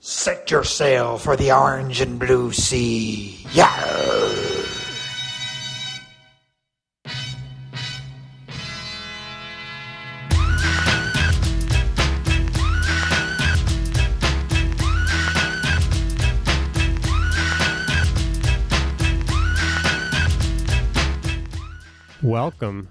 Set your sail for the orange and blue sea. Yarr! Welcome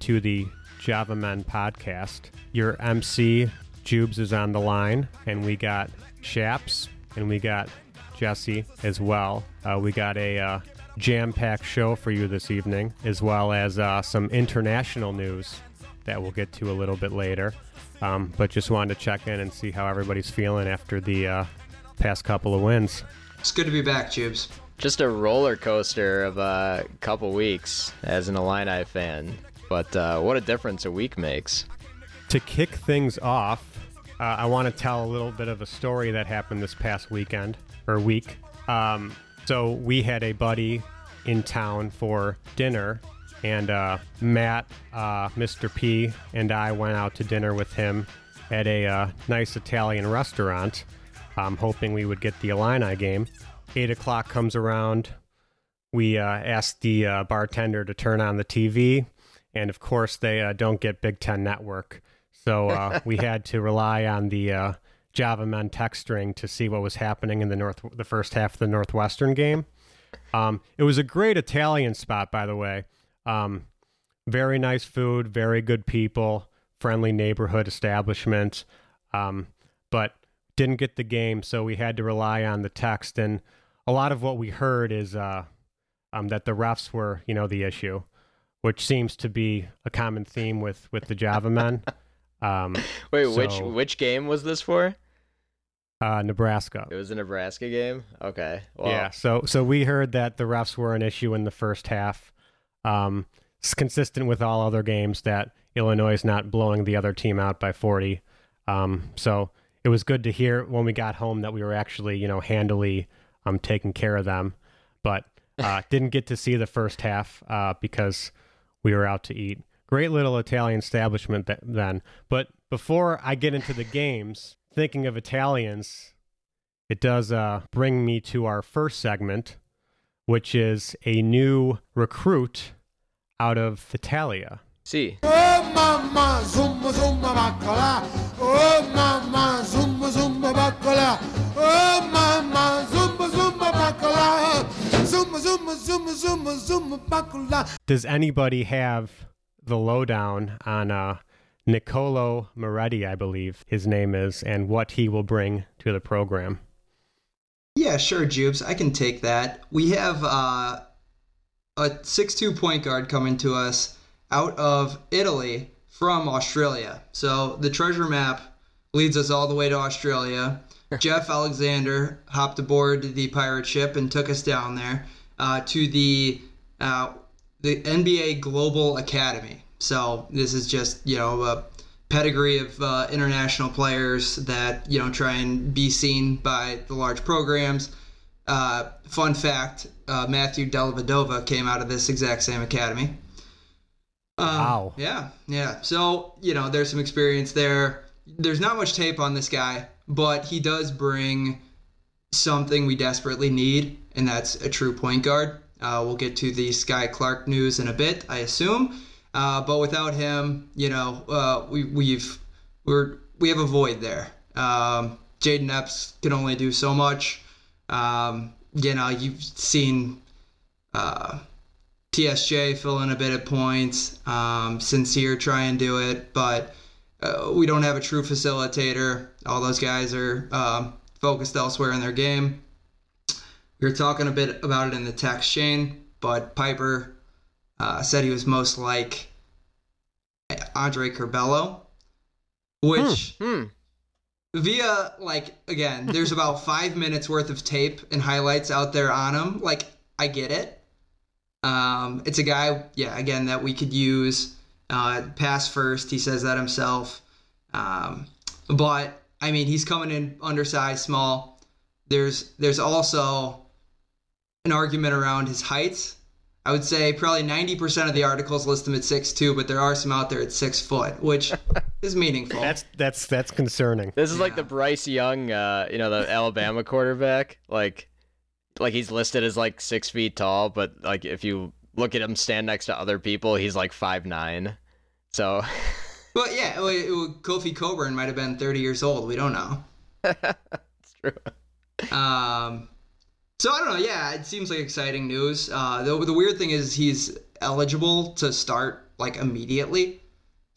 to the Java Men podcast. Your MC Jubes is on the line, and we got Shaps and we got Jesse as well. Uh, we got a uh, jam packed show for you this evening, as well as uh, some international news that we'll get to a little bit later. Um, but just wanted to check in and see how everybody's feeling after the uh, past couple of wins. It's good to be back, Jubes. Just a roller coaster of a couple weeks as an Illini fan. But uh, what a difference a week makes. To kick things off, uh, I want to tell a little bit of a story that happened this past weekend or week. Um, so we had a buddy in town for dinner, and uh, Matt, uh, Mr. P, and I went out to dinner with him at a uh, nice Italian restaurant, um, hoping we would get the Illini game. Eight o'clock comes around. We uh, asked the uh, bartender to turn on the TV, and of course, they don't get Big Ten Network. So uh, we had to rely on the uh, Java Men text string to see what was happening in the north, the first half of the Northwestern game. Um, it was a great Italian spot, by the way. Um, very nice food, very good people, friendly neighborhood establishment. Um, but didn't get the game, so we had to rely on the text. And a lot of what we heard is uh, um, that the refs were, you know, the issue, which seems to be a common theme with with the Java men. Um, Wait, which which game was this for? uh, Nebraska. It was a Nebraska game. Okay. Well, Yeah, so so we heard that the refs were an issue in the first half. Um, it's consistent with all other games that Illinois is not blowing the other team out by 40. Um, so it was good to hear when we got home that we were actually, you know, handily um, taking care of them. But uh, didn't get to see the first half uh, because we were out to eat. Great little Italian establishment th- then. But before I get into the games, thinking of Italians, it does uh, bring me to our first segment, which is a new recruit out of Italia. See, Oh mamma, zumba zumba bacala. Oh mamma, zumba zumba bacala. Oh mamma, zumba zumba bacala. Zumba zumba zumba zumba zumba bacala. Does anybody have the lowdown on uh, Nicolo Moretti, I believe his name is, and what he will bring to the program? Yeah, sure, Jubes. I can take that. We have uh, a 6'2 point guard coming to us out of Italy from Australia. So the treasure map leads us all the way to Australia. Geoff Alexander hopped aboard the pirate ship and took us down there uh, to the uh, the NBA Global Academy. So this is just you know a pedigree of uh, international players that you know try and be seen by the large programs. Uh, fun fact: uh, Matthew Dellavedova came out of this exact same academy. Um, Wow. Yeah, yeah. So you know, there's some experience there. There's not much tape on this guy, but he does bring something we desperately need, and that's a true point guard. Uh, we'll get to the Skyy Clark news in a bit, I assume. Uh, but without him, you know, uh, we we've we're we have a void there. Um, Jayden Epps can only do so much. Um, you know, you've seen uh, TSJ fill in a bit at points. Um, Sencire try and do it, but uh, we don't have a true facilitator. All those guys are um, focused elsewhere in their game. We were talking a bit about it in the text chain, but Piper uh, said he was most like Andre Curbelo, which hmm. via like again, there's about five minutes worth of tape and highlights out there on him. Like I get it. Um, it's a guy, yeah, again that we could use. Uh, pass first, he says that himself. Um, but I mean, he's coming in undersized, small. There's there's also an argument around his height. I would say probably 90% of the articles list him at six 6'2", but there are some out there at 6 foot, which is meaningful. That's that's that's concerning. This is like the Bryce Young, uh, you know, the Alabama quarterback. Like, like he's listed as like six feet tall, but like if you look at him stand next to other people, he's like five nine. So But yeah, well, it- well, Kofi Cockburn might have been 30 years old. We don't know. it's true. Um, so I don't know. Yeah, it seems like exciting news. Uh, the, the weird thing is he's eligible to start like immediately.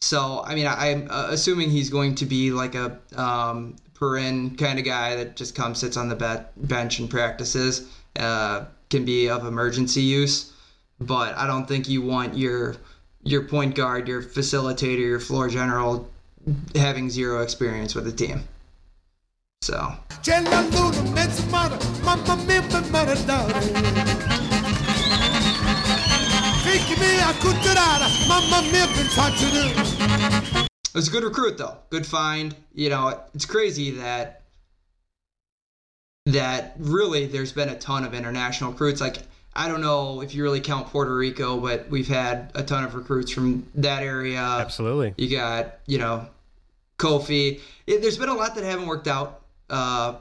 So I mean, I, I'm uh, assuming he's going to be like a um, Perrin kind of guy that just comes sits on the be- bench and practices. Uh, can be of emergency use, but I don't think you want your your point guard, your facilitator, your floor general having zero experience with the team. So C'è la luna mezzo mare, mamma mia per maritare. Fichi a culturale, mamma mia per facciare. It was a good recruit though. Good find. You know, it's crazy that that really there's been a ton of international recruits. Like I don't know if you really count Puerto Rico, but we've had a ton of recruits from that area. Absolutely. You got, you know, Kofi. It, there's been a lot that haven't worked out. Uh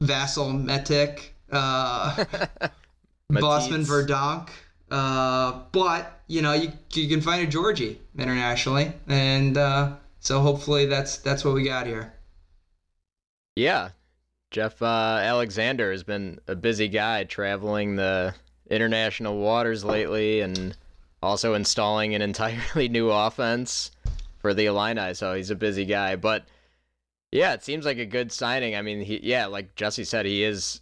Vassal Metic, uh Bosmans-Verdonk. Uh, but you know, you you can find a Georgie internationally, and uh, so hopefully that's that's what we got here. Yeah, Geoff uh, Alexander has been a busy guy traveling the international waters lately, and also installing an entirely new offense for the Illini. So he's a busy guy, but yeah, it seems like a good signing. I mean, he yeah, like Jesse said, he is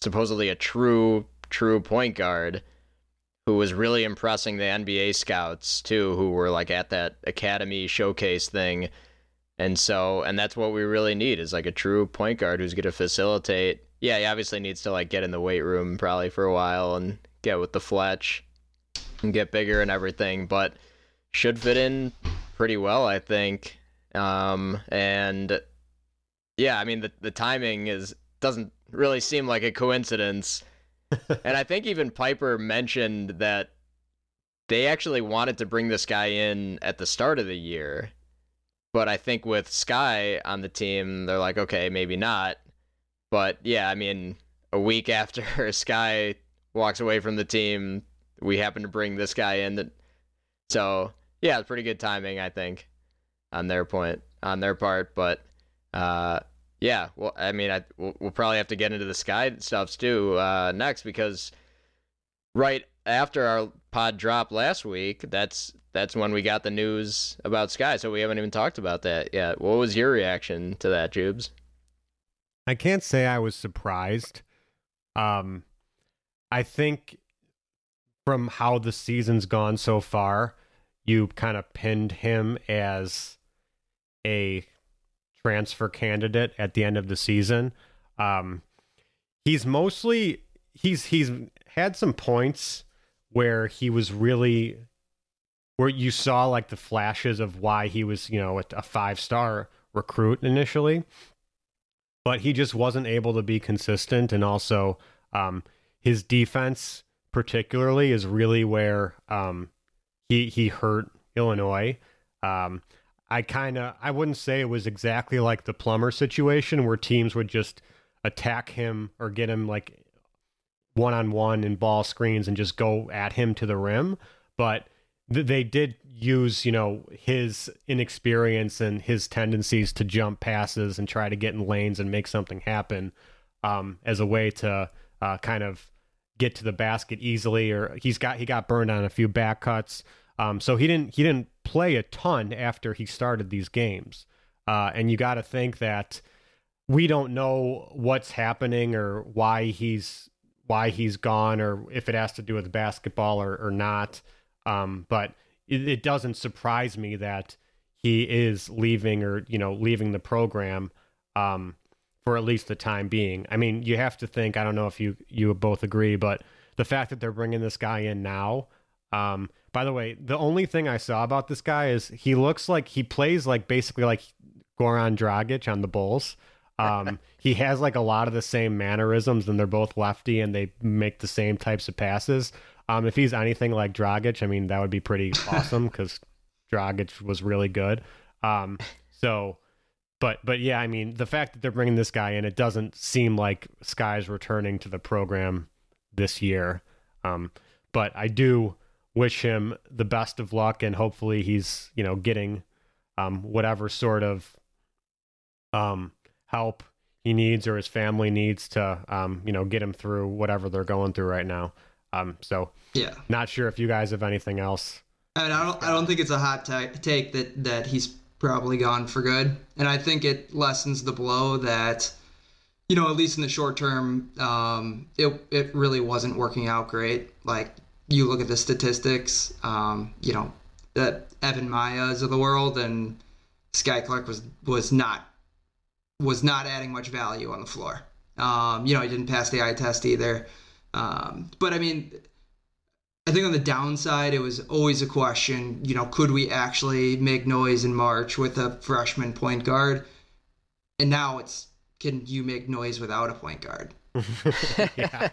supposedly a true true point guard who was really impressing the NBA scouts too, who were like at that academy showcase thing. And so, and that's what we really need is like a true point guard who's going to facilitate. Yeah, he obviously needs to like get in the weight room probably for a while and get with the Fletch and get bigger and everything, but should fit in pretty well, I think. Um, and yeah, I mean the the timing is doesn't really seem like a coincidence. and I think even Piper mentioned that they actually wanted to bring this guy in at the start of the year. But I think with Skyy on the team, they're like, okay, maybe not. But yeah, I mean, a week after Skyy walks away from the team, we happen to bring this guy in. That, so yeah, it's pretty good timing, I think, on their point, on their part. But uh, yeah, well, I mean, I we'll, we'll probably have to get into the Skyy stuffs too uh, next because right after our pod drop last week, that's that's when we got the news about Skyy. So we haven't even talked about that yet. What was your reaction to that, Jubes? I can't say I was surprised. Um, I think from how the season's gone so far, you kind of pinned him as a transfer candidate at the end of the season. Um, he's mostly he's he's had some points where he was really where you saw like the flashes of why he was you know a, a five star recruit initially but he just wasn't able to be consistent and also um, his defense particularly is really where um, he he hurt Illinois. Um, I kind of I wouldn't say it was exactly like the Plummer situation where teams would just attack him or get him like one on one in ball screens and just go at him to the rim, but th- they did use you know his inexperience and his tendencies to jump passes and try to get in lanes and make something happen um, as a way to uh, kind of get to the basket easily or he's got he got burned on a few back cuts um, so he didn't he didn't play a ton after he started these games uh, and you got to think that we don't know what's happening or why he's why he's gone or if it has to do with basketball or, or not um, but it, it doesn't surprise me that he is leaving or you know leaving the program um, for at least the time being. I mean, you have to think. I don't know if you you both agree, but the fact that they're bringing this guy in now. Um, by the way, the only thing I saw about this guy is he looks like he plays like basically like Goran Dragic on the Bulls. Um, he has like a lot of the same mannerisms, and they're both lefty, and they make the same types of passes. Um, if he's anything like Dragic, I mean, that would be pretty awesome because Dragic was really good. Um, so, but but yeah, I mean, the fact that they're bringing this guy in, it doesn't seem like Skyy's returning to the program this year. Um, but I do wish him the best of luck, and hopefully he's you know getting um, whatever sort of um, help he needs or his family needs to um, you know get him through whatever they're going through right now. Um, so Yeah. not sure if you guys have anything else. I mean, I don't. I don't think it's a hot ta- take that that he's probably gone for good, and I think it lessens the blow that, you know, at least in the short term, um, it it really wasn't working out great. Like you look at the statistics, um, you know, that Evan Mayas of the world and Skyy Clark was was not was not adding much value on the floor. Um, you know, he didn't pass the eye test either. Um, but I mean, I think on the downside, it was always a question, you know, could we actually make noise in March with a freshman point guard? And now it's, can you make noise without a point guard? yeah.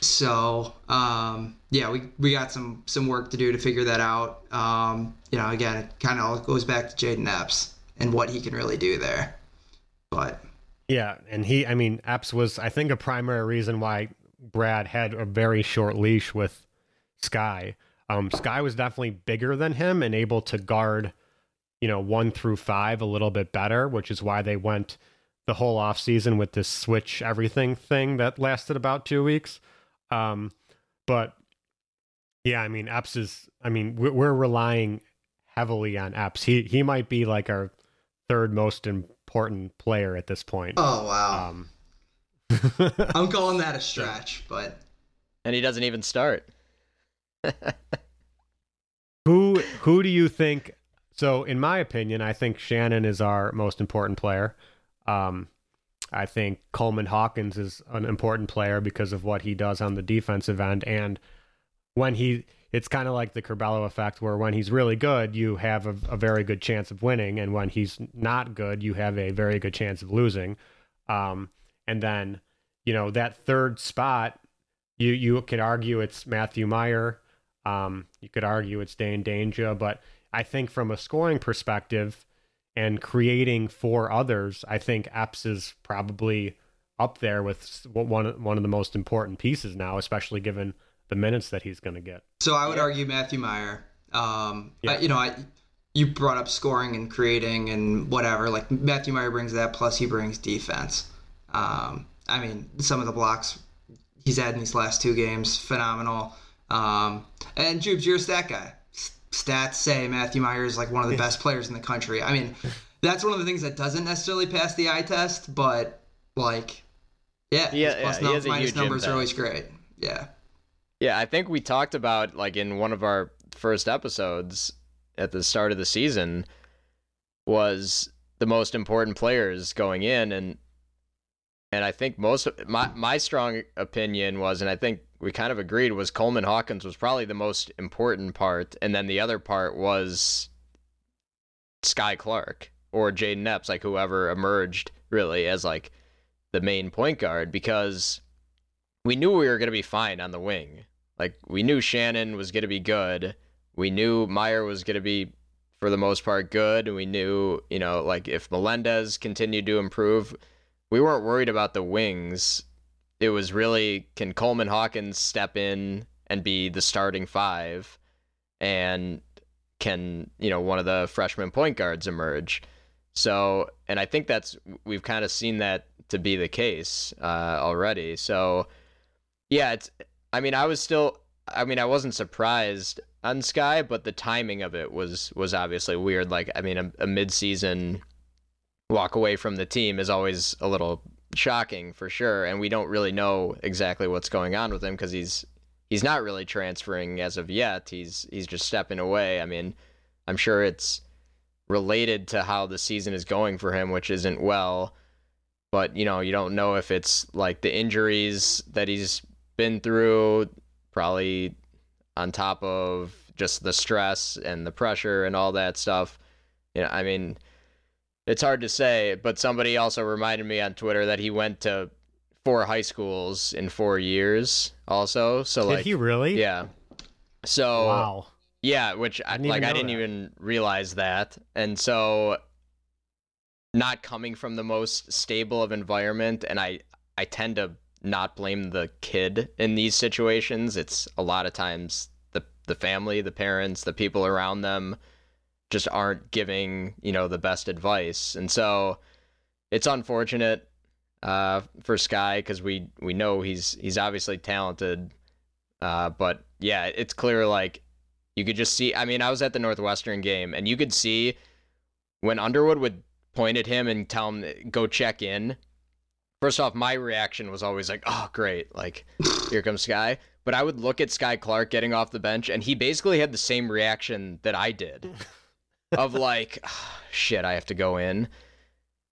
So, um, yeah, we, we got some, some work to do to figure that out. Um, you know, again, it kind of all goes back to Jayden Epps and what he can really do there. But Yeah, and he, I mean, Epps was, I think, a primary reason why Brad had a very short leash with Skyy. Um, Skyy was definitely bigger than him and able to guard, you know, one through five a little bit better, which is why they went the whole offseason with this switch everything thing that lasted about two weeks. Um, but yeah, I mean, Epps is, I mean, we're, we're relying heavily on Epps. He, he might be like our third most important player at this point. oh wow, Um, I'm calling that a stretch. But and he doesn't even start. who who do you think? So, in my opinion, I think Shannon is our most important player. Um, I think Coleman Hawkins is an important player because of what he does on the defensive end, and when he, it's kind of like the Curbelo effect, where when he's really good, you have a, a very good chance of winning, and when he's not good, you have a very good chance of losing. Um, and then, you know, that third spot, you you could argue it's Matthew Mayer. Um, you could argue it's Dain Dainja, but I think from a scoring perspective and creating for others, I think Epps is probably up there with one one of the most important pieces now, especially given the minutes that he's going to get. So I would argue Matthew Mayer. Um, Yeah. I- you know, I you brought up scoring and creating and whatever. Like Matthew Mayer brings that, plus he brings defense. Um, I mean, some of the blocks he's had in these last two games, phenomenal. Um, and Jubes, you're a stat guy. S- Stats say Matthew Mayer is like one of the best players in the country. I mean, that's one of the things that doesn't necessarily pass the eye test, but like, yeah, Yeah, his plus yeah, he num- minus huge numbers are always great. Yeah. Yeah, I think we talked about like in one of our first episodes at the start of the season was the most important players going in and and I think most of my my strong opinion was and I think we kind of agreed was Coleman Hawkins was probably the most important part and then the other part was Skyy Clark or Jayden Epps like whoever emerged really as like the main point guard because we knew we were going to be fine on the wing. Like we knew Shannon was going to be good. We knew Mayer was going to be for the most part good. And we knew, you know, like if Melendez continued to improve, we weren't worried about the wings. It was really can Coleman Hawkins step in and be the starting five and can, you know, one of the freshman point guards emerge. So, and I think that's we've kind of seen that to be the case uh, already. So, yeah, it's. I mean, I was still. I mean, I wasn't surprised on Skyy, but the timing of it was was obviously weird. Like, I mean, a, a mid-season walk away from the team is always a little shocking for sure, and we don't really know exactly what's going on with him because he's he's not really transferring as of yet. He's he's just stepping away. I mean, I'm sure it's related to how the season is going for him, which isn't well. But you know, you don't know if it's like the injuries that he's been through, probably on top of just the stress and the pressure and all that stuff. You know, I mean, it's hard to say, but somebody also reminded me on Twitter that he went to four high schools in four years, also. So Did like, he really? yeah. So Wow. yeah, which I, Didn't like even I didn't that. even realize that, and so not coming from the most stable of environment, and I I tend to not blame the kid in these situations. It's a lot of times the the family, the parents, the people around them just aren't giving you know the best advice, and so it's unfortunate uh, for Skyy because we we know he's he's obviously talented, uh, but yeah, it's clear like you could just see. I mean, I was at the Northwestern game, and you could see when Underwood would point at him and tell him go check in. First off, my reaction was always like, "Oh, great! Like, here comes Skyy." But I would look at Skyy Clark getting off the bench, and he basically had the same reaction that I did, of like, "Ah, "Shit, I have to go in,"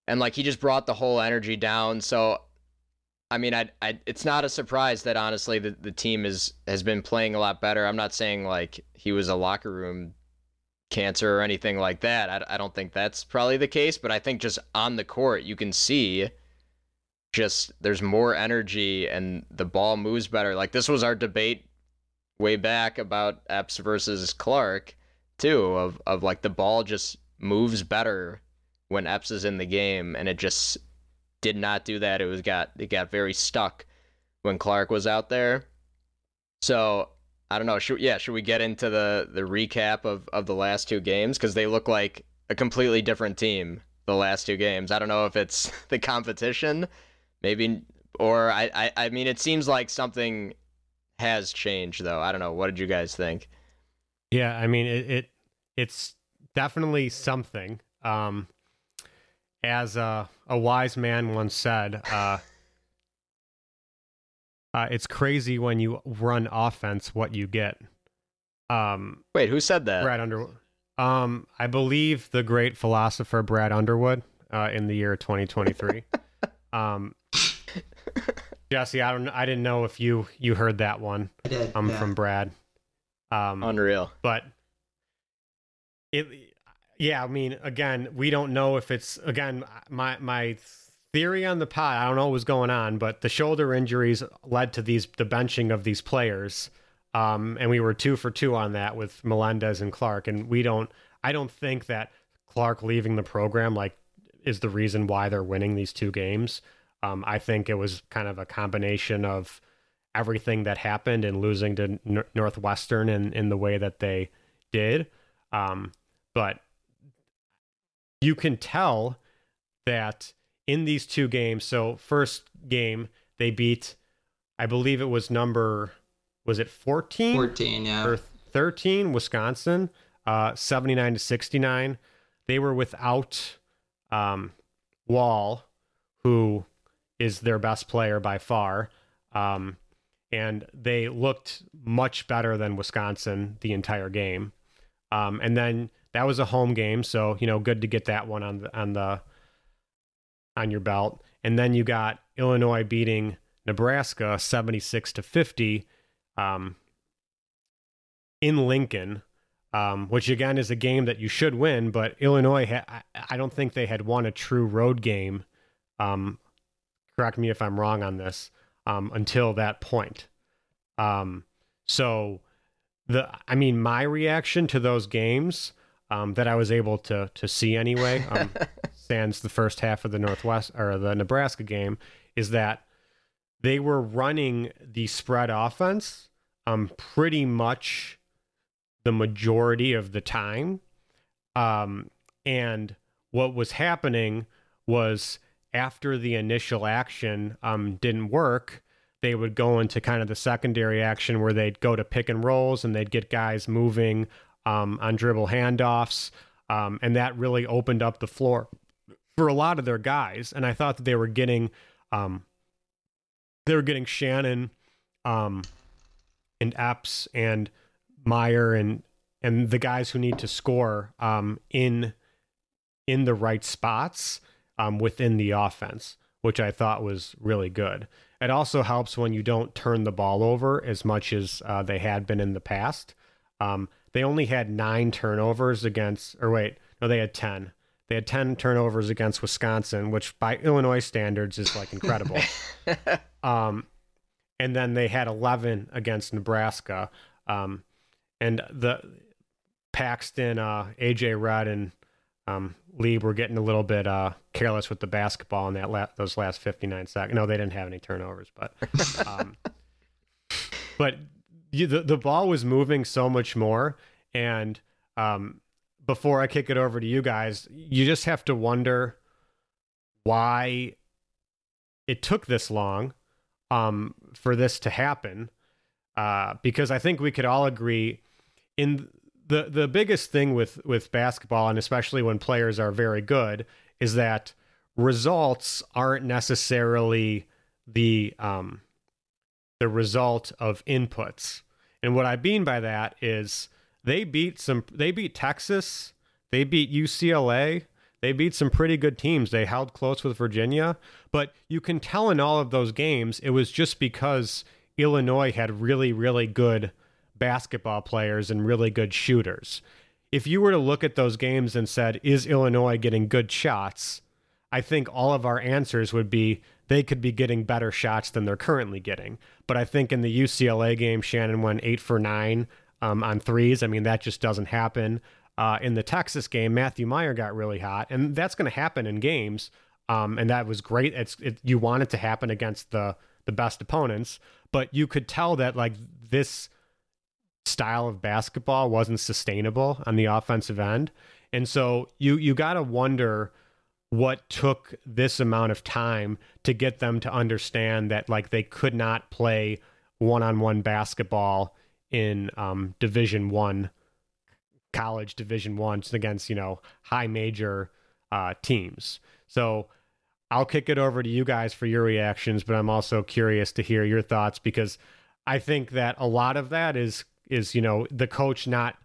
and like he just brought the whole energy down. So, I mean, I, I it's not a surprise that honestly the, the team is has been playing a lot better. I'm not saying like he was a locker room cancer or anything like that. I, I don't think that's probably the case, but I think just on the court you can see just there's more energy and the ball moves better. Like this was our debate way back about Epps versus Clark too of of like the ball just moves better when Epps is in the game and it just did not do that. It was got it got very stuck when Clark was out there. So I don't know. Should yeah, should we get into the the recap of of the last two games because they look like a completely different team the last two games. I don't know if it's the competition, maybe, or I I, I mean it seems like something has changed though. I don't know. What did you guys think? Yeah, I mean it, it it's definitely something. Um as a, a wise man once said, uh, uh it's crazy when you run offense what you get. Um Wait, who said that? Brad Underwood. Um I believe the great philosopher Brad Underwood uh in the year 2023. um Jesse, I don't I didn't know if you you heard that one I did. um yeah. from Brad. Um Unreal. but it yeah i mean again we don't know if it's again my my theory on the pod i don't know what was going on but the shoulder injuries led to these the benching of these players. Um and we were two for two on that with melendez and clark. And we don't i don't think that clark leaving the program like is the reason why they're winning these two games. Um i think it was kind of a combination of everything that happened and losing to Nor- northwestern in in the way that they did um, but you can tell that in these two games, so first game they beat, I believe it was number, was it 14 14, yeah. or 13, Wisconsin, uh, 79 to 69. They were without um, Wahl, who is their best player by far. Um, and they looked much better than Wisconsin the entire game. Um, and then that was a home game, so you know, good to get that one on the on the on your belt. And then you got Illinois beating Nebraska seventy six to fifty um, in Lincoln, um, which again is a game that you should win. But Illinois, ha- I, don't think they had won a true road game. Um, correct me if I'm wrong on this. Um, until that point, um, so the I mean my reaction to those games um, that I was able to to see anyway, um, sans the first half of the Northwest or the Nebraska game, is that they were running the spread offense um, pretty much the majority of the time, um, and what was happening was after the initial action um, didn't work, they would go into kind of the secondary action where they'd go to pick and rolls and they'd get guys moving um, on dribble handoffs. Um, and that really opened up the floor for a lot of their guys. And I thought that they were getting, um, they were getting Shannon um, and Epps and Mayer and and the guys who need to score um, in in the right spots um, within the offense, which I thought was really good. It also helps when you don't turn the ball over as much as uh, they had been in the past. Um, they only had nine turnovers against, or wait, no, they had 10 They had 10 turnovers against Wisconsin, which by Illinois standards is like incredible. um, and then they had 11 against Nebraska. Um, and the Paxton, uh, AJ Redd, and um, Lee were getting a little bit uh, careless with the basketball in that la- those last 59 seconds. No, they didn't have any turnovers, but um, but you, the the ball was moving so much more. And um, before I kick it over to you guys, you just have to wonder why it took this long um, for this to happen. Uh, because I think we could all agree in the the biggest thing with with basketball, and especially when players are very good, is that results aren't necessarily the um, the result of inputs. And what I mean by that is they beat some they beat Texas, they beat UCLA, they beat some pretty good teams. They held close with Virginia, but you can tell in all of those games it was just because Illinois had really really good basketball players and really good shooters. If you were to look at those games and said, is Illinois getting good shots? I think all of our answers would be they could be getting better shots than they're currently getting. But I think in the UCLA game, Shannon went eight for nine um, on threes. I mean, that just doesn't happen. Uh, in the Texas game, Matthew Mayer got really hot, and that's going to happen in games. Um, and that was great. It's it, you want it to happen against the the best opponents, but you could tell that like this style of basketball wasn't sustainable on the offensive end. And so you you got to wonder what took this amount of time to get them to understand that like they could not play one-on-one basketball in um, division 1 college division 1 against, you know, high major uh, teams. So I'll kick it over to you guys for your reactions, but I'm also curious to hear your thoughts because I think that a lot of that is is you know the coach not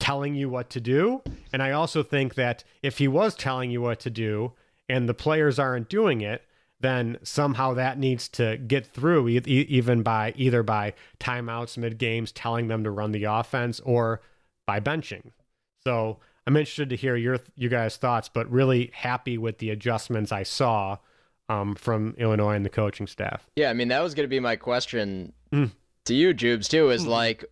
telling you what to do. And i also think that if he was telling you what to do and the players aren't doing it then somehow that needs to get through e- even by either by timeouts mid games telling them to run the offense or by benching. So i'm interested to hear your you guys thoughts but really happy with the adjustments i saw um, from illinois and the coaching staff. Yeah, I mean that was going to be my question Mm. To you, Jubes, too. Is like,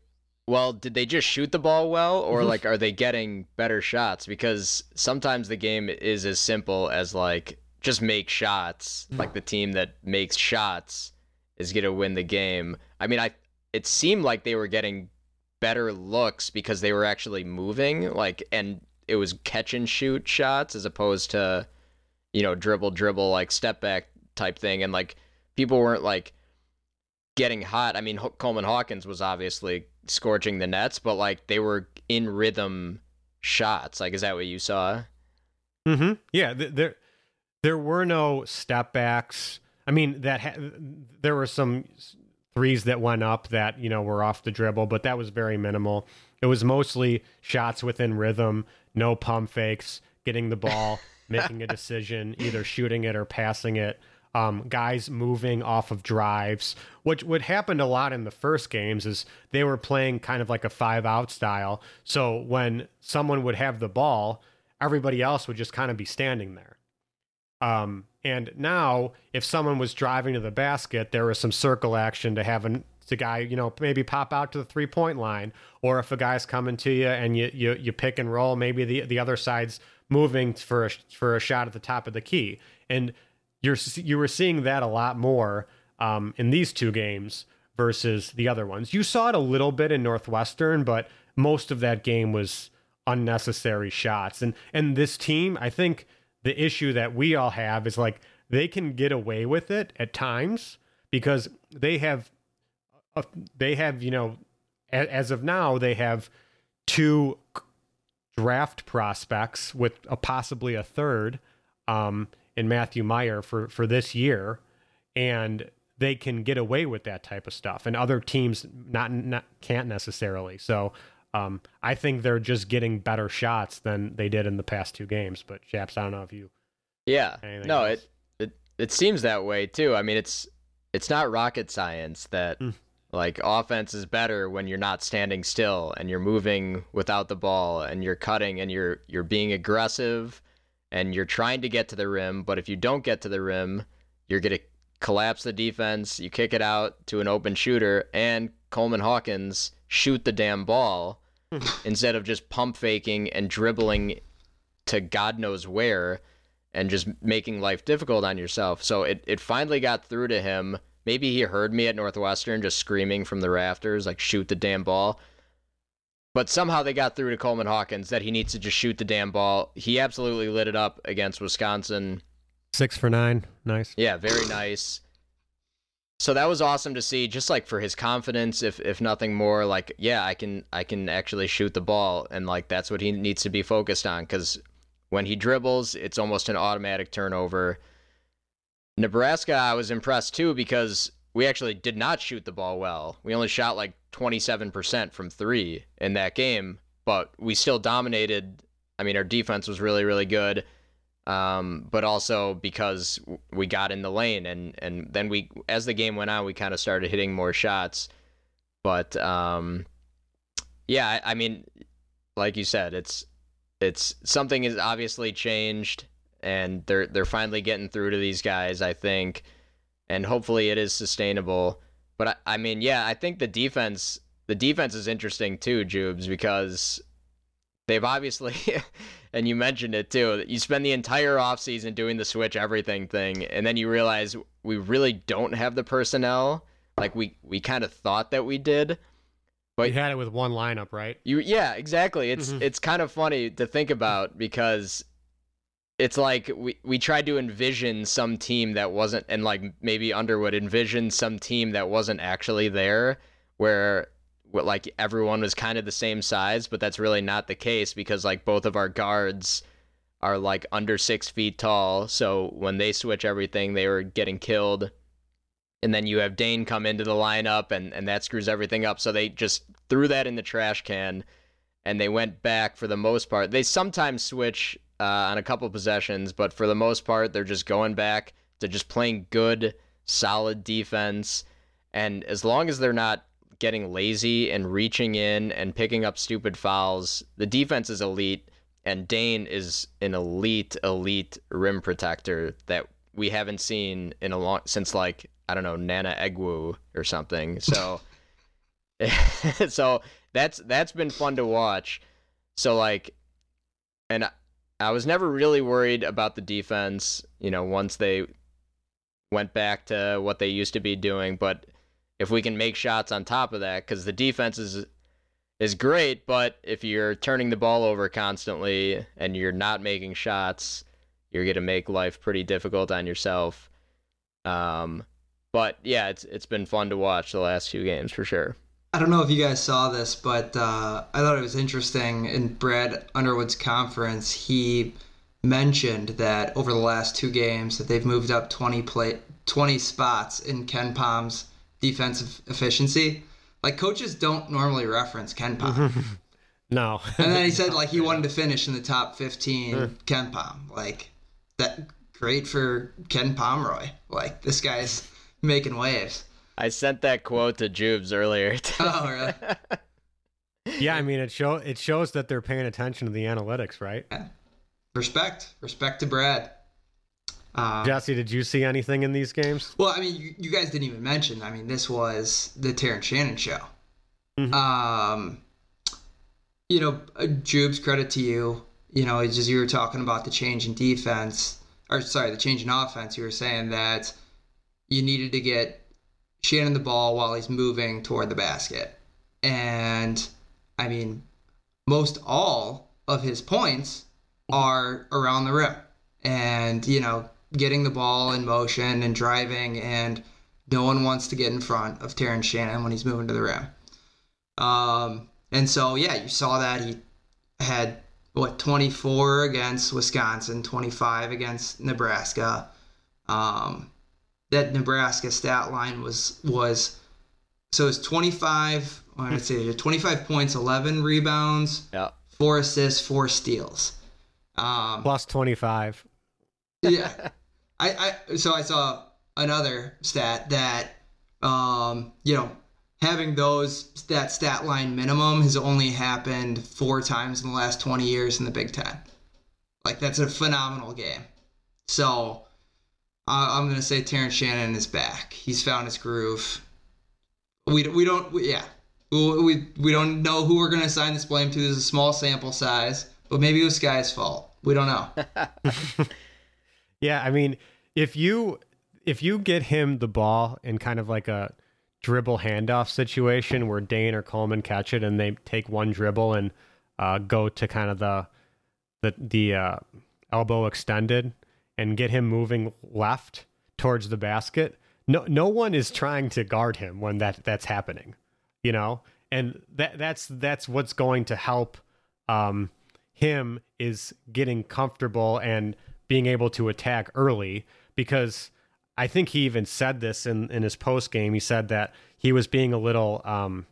well, did they just shoot the ball well, or Mm-hmm. like are they getting better shots? Because sometimes the game is as simple as like just make shots. Mm. Like the team that makes shots is going to win the game. I mean, I it seemed like they were getting better looks because they were actually moving, like, and it was catch and shoot shots as opposed to, you know, dribble, dribble, like step back type thing, and like people weren't like getting hot. I mean, Coleman Hawkins was obviously scorching the nets, but like they were in rhythm shots. Like, is that what you saw? Mm-hmm. Yeah, th- there there were no step backs. I mean, that ha- there were some threes that went up that you know were off the dribble, but that was very minimal. It was mostly shots within rhythm, no pump fakes, getting the ball, making a decision, either shooting it or passing it. Um, guys moving off of drives, which what happened a lot in the first games is they were playing kind of like a five out style. So when someone would have the ball, everybody else would just kind of be standing there. Um, and now, if someone was driving to the basket, there was some circle action to have an, the guy, you know, maybe pop out to the three point line, or if a guy's coming to you and you you, you pick and roll, maybe the the other side's moving for a, for a shot at the top of the key, and you're you were seeing that a lot more um, in these two games versus the other ones. You saw it a little bit in Northwestern, but most of that game was unnecessary shots. And and this team, I think the issue that we all have is like they can get away with it at times because they have uh, they have, you know, a- as of now they have two draft prospects with a possibly a third um, in Matthew Mayer for for this year, and they can get away with that type of stuff, and other teams not, not can't necessarily. So um, I think they're just getting better shots than they did in the past two games. But Chaps, I don't know if you Yeah. No, else? it, it it seems that way too. I mean, it's it's not rocket science that Mm. Like offense is better when you're not standing still and you're moving without the ball and you're cutting and you're you're being aggressive and you're trying to get to the rim, but if you don't get to the rim, you're going to collapse the defense, you kick it out to an open shooter and Coleman Hawkins shoot the damn ball instead of just pump faking and dribbling to God knows where and just making life difficult on yourself. So it, it finally got through to him. Maybe he heard me at Northwestern just screaming from the rafters, like, shoot the damn ball. But somehow they got through to Coleman Hawkins that he needs to just shoot the damn ball. He absolutely lit it up against Wisconsin. Six for nine. Nice. Yeah, very nice. So that was awesome to see, just like for his confidence, if if nothing more. Like, yeah, I can I can actually shoot the ball, and like that's what he needs to be focused on. Because when he dribbles, it's almost an automatic turnover. Nebraska, I was impressed too because we actually did not shoot the ball well. We only shot like 27% from three in that game, but we still dominated. I mean, our defense was really, really good. Um, but also because we got in the lane and, and then we, as the game went on, we kind of started hitting more shots. But um, yeah, I, I mean, like you said, it's it's something is obviously changed and they're they're finally getting through to these guys, I think, and hopefully it is sustainable. But I, I mean, yeah, I think the defense the defense is interesting too, Jubes, because they've obviously and you mentioned it too, that you spend the entire offseason doing the switch everything thing, and then you realize we really don't have the personnel. Like we we kind of thought that we did. But you had it with one lineup, right? You yeah, exactly. It's mm-hmm. it's kind of funny to think about because it's like we we tried to envision some team that wasn't and like maybe Underwood envisioned some team that wasn't actually there where like everyone was kind of the same size, but that's really not the case because like both of our guards are like under six feet tall. So when they switch everything, they were getting killed and then you have Dain come into the lineup and, and that screws everything up. So they just threw that in the trash can and they went back for the most part. They sometimes switch uh, on a couple possessions, but for the most part, they're just going back to just playing good, solid defense. And as long as they're not getting lazy and reaching in and picking up stupid fouls, the defense is elite. And Dain is an elite, elite rim protector that we haven't seen in a long since like I don't know Nnanna Egwu or something. So, so that's that's been fun to watch. So like, and I, was never really worried about the defense. You know, once they went back to what they used to be doing, but if we can make shots on top of that, because the defense is is great, but if you're turning the ball over constantly and you're not making shots, you're gonna make life pretty difficult on yourself. Um, but yeah, it's it's been fun to watch the last few games for sure. I don't know if you guys saw this, but uh, I thought it was interesting. In Brad Underwood's conference, he mentioned that over the last two games that they've moved up 20 play 20 spots in KenPom's defensive efficiency. Like coaches don't normally reference KenPom. no. and then he said like he wanted to finish in the top 15 KenPom. Like that great for Ken Pomeroy. Like this guy's making waves. I sent that quote to Jubes earlier. oh, really? yeah, I mean it show it shows that they're paying attention to the analytics, right? Yeah. Respect, respect to Brad. Um, Jesse, did you see anything in these games? Well, I mean, you, you guys didn't even mention. I mean, this was the Terrence Shannon show. Mm-hmm. Um, you know, uh, Jubes, credit to you. You know, as you were talking about the change in defense, or sorry, the change in offense, you were saying that you needed to get Shannon the ball while he's moving toward the basket. And I mean, most all of his points are around the rim and, you know, getting the ball in motion and driving. And no one wants to get in front of Terrence Shannon when he's moving to the rim. Um, and so, yeah, you saw that he had what 24 against Wisconsin, 25 against Nebraska. Um, that Nebraska stat line was was so it's 25 I'd say 25 points, 11 rebounds, yeah. four assists, four steals. Um, Plus 25. yeah. I, I so I saw another stat that um, you know having those that stat line minimum has only happened four times in the last 20 years in the Big Ten. Like that's a phenomenal game. So uh, I'm gonna say Terrence Shannon is back. He's found his groove. We we don't we, yeah we, we we don't know who we're gonna assign this blame to. There's a small sample size, but maybe it was Skyy's fault. We don't know. Yeah, I mean, if you if you get him the ball in kind of like a dribble handoff situation where Dain or Coleman catch it and they take one dribble and uh, go to kind of the the the uh, elbow extended and get him moving left towards the basket. No, no one is trying to guard him when that that's happening, you know, and that that's that's what's going to help um, him is getting comfortable and being able to attack early because I think he even said this in, in his post game. He said that he was being a little um,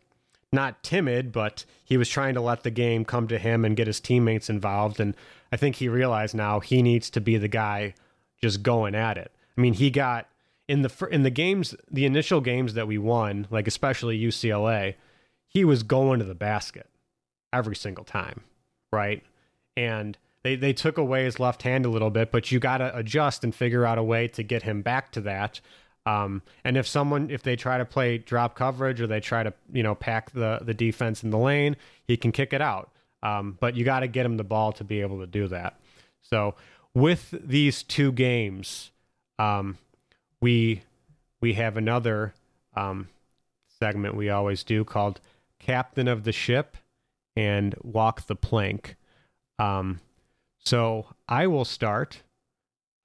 not timid, but he was trying to let the game come to him and get his teammates involved. And I think he realized now he needs to be the guy just going at it. I mean, he got in the in the games, the initial games that we won, like especially UCLA, he was going to the basket every single time, right? And they they took away his left hand a little bit, but you got to adjust and figure out a way to get him back to that. Um, and if someone if they try to play drop coverage or they try to you know pack the the defense in the lane, he can kick it out. Um, but you got to get him the ball to be able to do that. So with these two games, um, we we have another um, segment we always do called "Captain of the Ship" and "Walk the Plank." Um, so I will start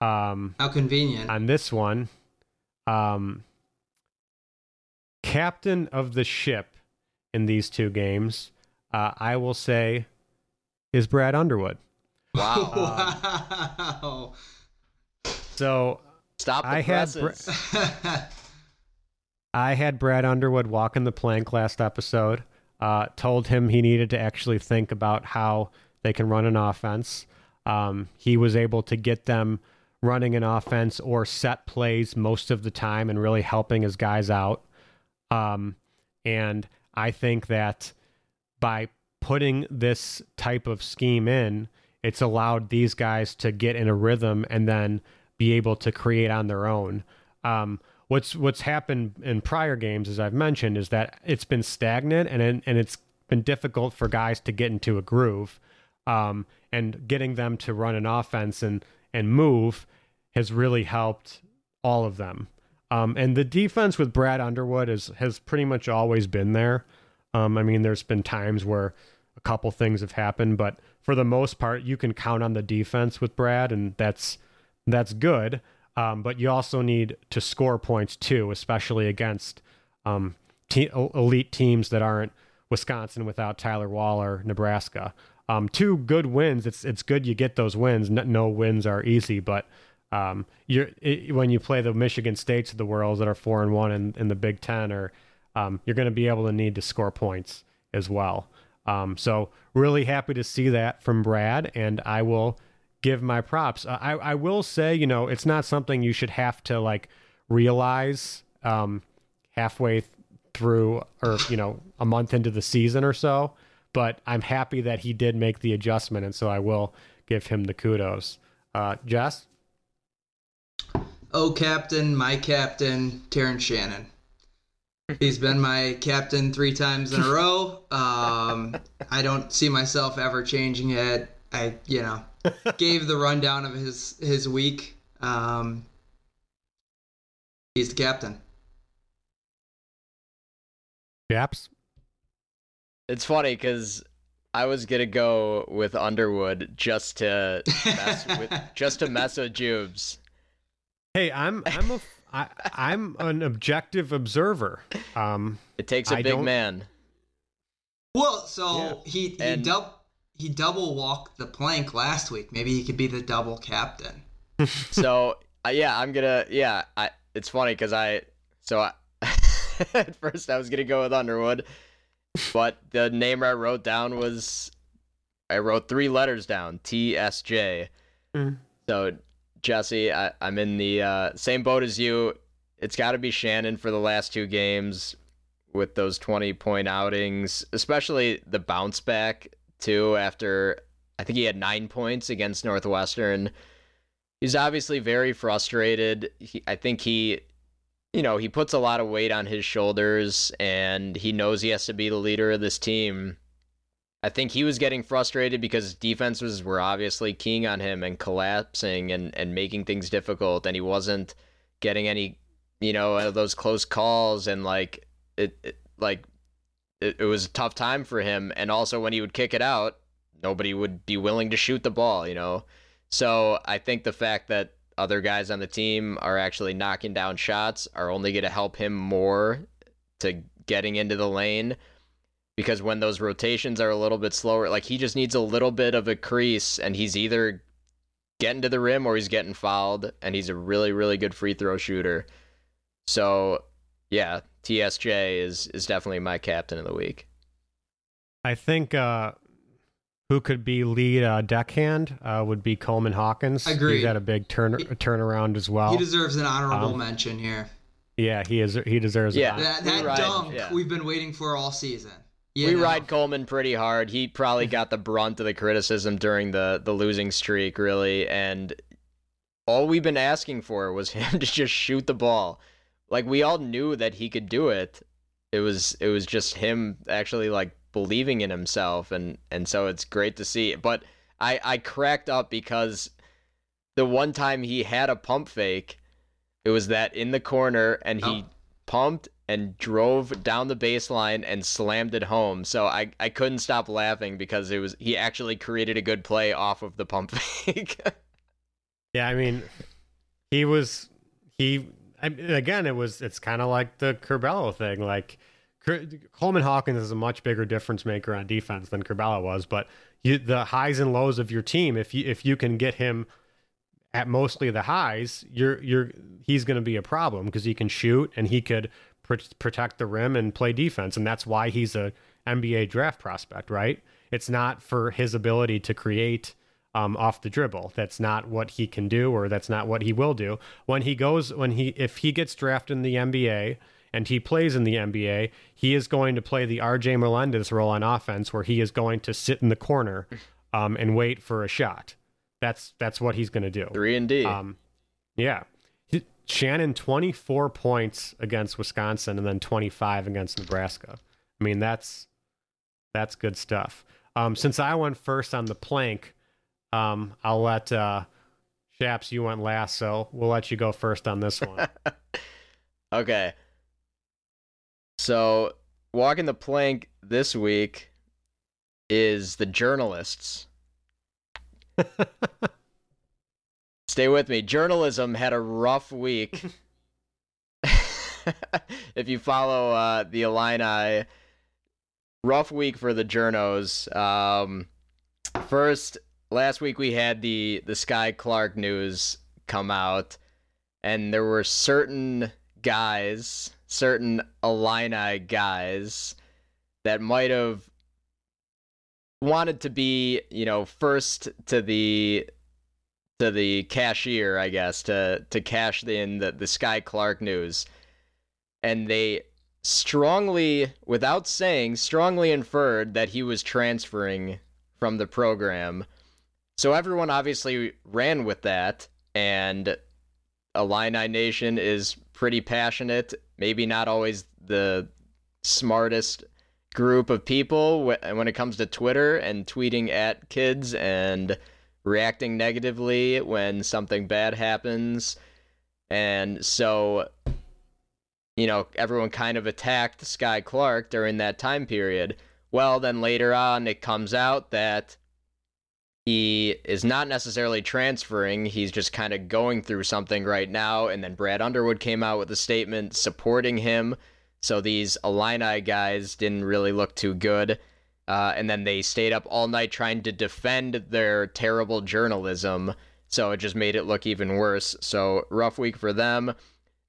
um, How convenient. on this one. Um, captain of the ship in these two games, uh, I will say, is Brad Underwood. Wow. wow. So Stop the I had presses. I had Brad Underwood walking the plank last episode. Uh, told him he needed to actually think about how they can run an offense. Um, he was able to get them running an offense or set plays most of the time and really helping his guys out. Um, and I think that by putting this type of scheme in, it's allowed these guys to get in a rhythm and then be able to create on their own. Um, what's what's happened in prior games, as I've mentioned, is that it's been stagnant and and it's been difficult for guys to get into a groove. Um, and getting them to run an offense and and move has really helped all of them. Um, and the defense with Brad Underwood is has pretty much always been there. Um, I mean, there's been times where a couple things have happened, but for the most part, you can count on the defense with Brad, and that's that's good. Um, but you also need to score points too, especially against um, te- elite teams that aren't Wisconsin without Tyler Wahl, Nebraska. Um, two good wins. It's it's good you get those wins. No, no wins are easy, but um, you're it, when you play the Michigan States of the world that are four and one in, in the Big Ten, or um, you're going to be able to need to score points as well. Um, so really happy to see that from Brad, and I will give my props. Uh, I I will say, you know, it's not something you should have to like realize um, halfway th- through, or you know, a month into the season or so. But I'm happy that he did make the adjustment, and so I will give him the kudos. Uh, Jess. Oh, captain, my captain, Terrence Shannon. He's been my captain three times in a row. Um, I don't see myself ever changing it. I, you know, gave the rundown of his his week. Um, he's the captain. Shaps. It's funny because I was gonna go with Underwood just to mess with just to mess with Jubes. Hey, I'm I'm a I, I'm an objective observer. Um, It takes a I big don't- man. Well, so he he And- dub he double walked the plank last week. Maybe he could be the double captain. So uh, yeah, I'm gonna yeah. I it's funny because I so I, at first I was gonna go with Underwood, but the name I wrote down was I wrote three letters down T S J. Mm. So Jesse, I, I'm in the uh, same boat as you. It's got to be Shannon for the last two games. with those 20 point outings, especially the bounce back too after I think he had 9 points against Northwestern. He's obviously very frustrated. He, I think he you know, he puts a lot of weight on his shoulders and he knows he has to be the leader of this team. I think he was getting frustrated because defenses were obviously keying on him and collapsing and, and making things difficult, and he wasn't getting any, you know, those close calls and like it, it like it, it was a tough time for him. And also when he would kick it out, nobody would be willing to shoot the ball, you know. So I think the fact that other guys on the team are actually knocking down shots are only going to help him more to getting into the lane because when those rotations are a little bit slower, like he just needs a little bit of a crease and he's either getting to the rim or he's getting fouled and he's a really really good free throw shooter. So, yeah, TSJ is is definitely my captain of the week. I think uh, who could be lead uh, deckhand uh, would be Coleman Hawkins. Agreed. He's had a big turn He- turnaround as well. He deserves an honorable Um, mention here. yeah, he is. He deserves. Yeah. it. That, that dunk yeah. we've been waiting for all season. You we know? ride Coleman pretty hard. He probably got the brunt of the criticism during the the losing streak, really, and all we've been asking for was him to just shoot the ball. Like we all knew that he could do it. It was it was just him actually like believing in himself and and so it's great to see. But I I cracked up because the one time he had a pump fake, it was that in the corner and he Oh. pumped and drove down the baseline and slammed it home. So I, I couldn't stop laughing because it was he actually created a good play off of the pump fake. Yeah, I mean, he was he I, again. It was it's kind of like the Curbelo thing. Like Coleman Hawkins is a much bigger difference maker on defense than Curbelo was, but you, the highs and lows of your team, if you if you can get him at mostly the highs, you're you're he's going to be a problem because he can shoot and he could protect the rim and play defense, and that's why he's a NBA draft prospect, right? It's not for his ability to create um, off the dribble. That's not what he can do, or that's not what he will do. When he goes, when he if he gets drafted in the NBA and he plays in the NBA, he is going to play the RJ Melendez role on offense, where he is going to sit in the corner um, and wait for a shot. That's that's what he's going to do. Three and D. Um, yeah. Shannon, 24 points against Wisconsin and then 25 against Nebraska. I mean, that's that's good stuff. Um, since I went first on the plank, um, I'll let uh, Shaps, you went last, so we'll let you go first on this one. okay. So walking the plank this week is the journalists. Stay with me. Journalism had a rough week. if you follow uh, the Illini, rough week for the journos. Um, first, last week we had the the Skyy Clark news come out, and there were certain guys, certain Illini guys, that might have wanted to be, you know, first to the to the cashier, I guess, to to cash in the, the Skyy Clark news. And they strongly, without saying, strongly inferred that he was transferring from the program. So everyone obviously ran with that, and Illini Nation is pretty passionate. Maybe not always the smartest group of people when it comes to Twitter and tweeting at kids and reacting negatively when something bad happens. And so, you know, everyone kind of attacked Skyy Clark during that time period. Well, then later on, it comes out that he is not necessarily transferring. He's just kind of going through something right now. And then Brad Underwood came out with a statement supporting him. So these Illini guys didn't really look too good. Uh, and then they stayed up all night trying to defend their terrible journalism. So it just made it look even worse. So rough week for them.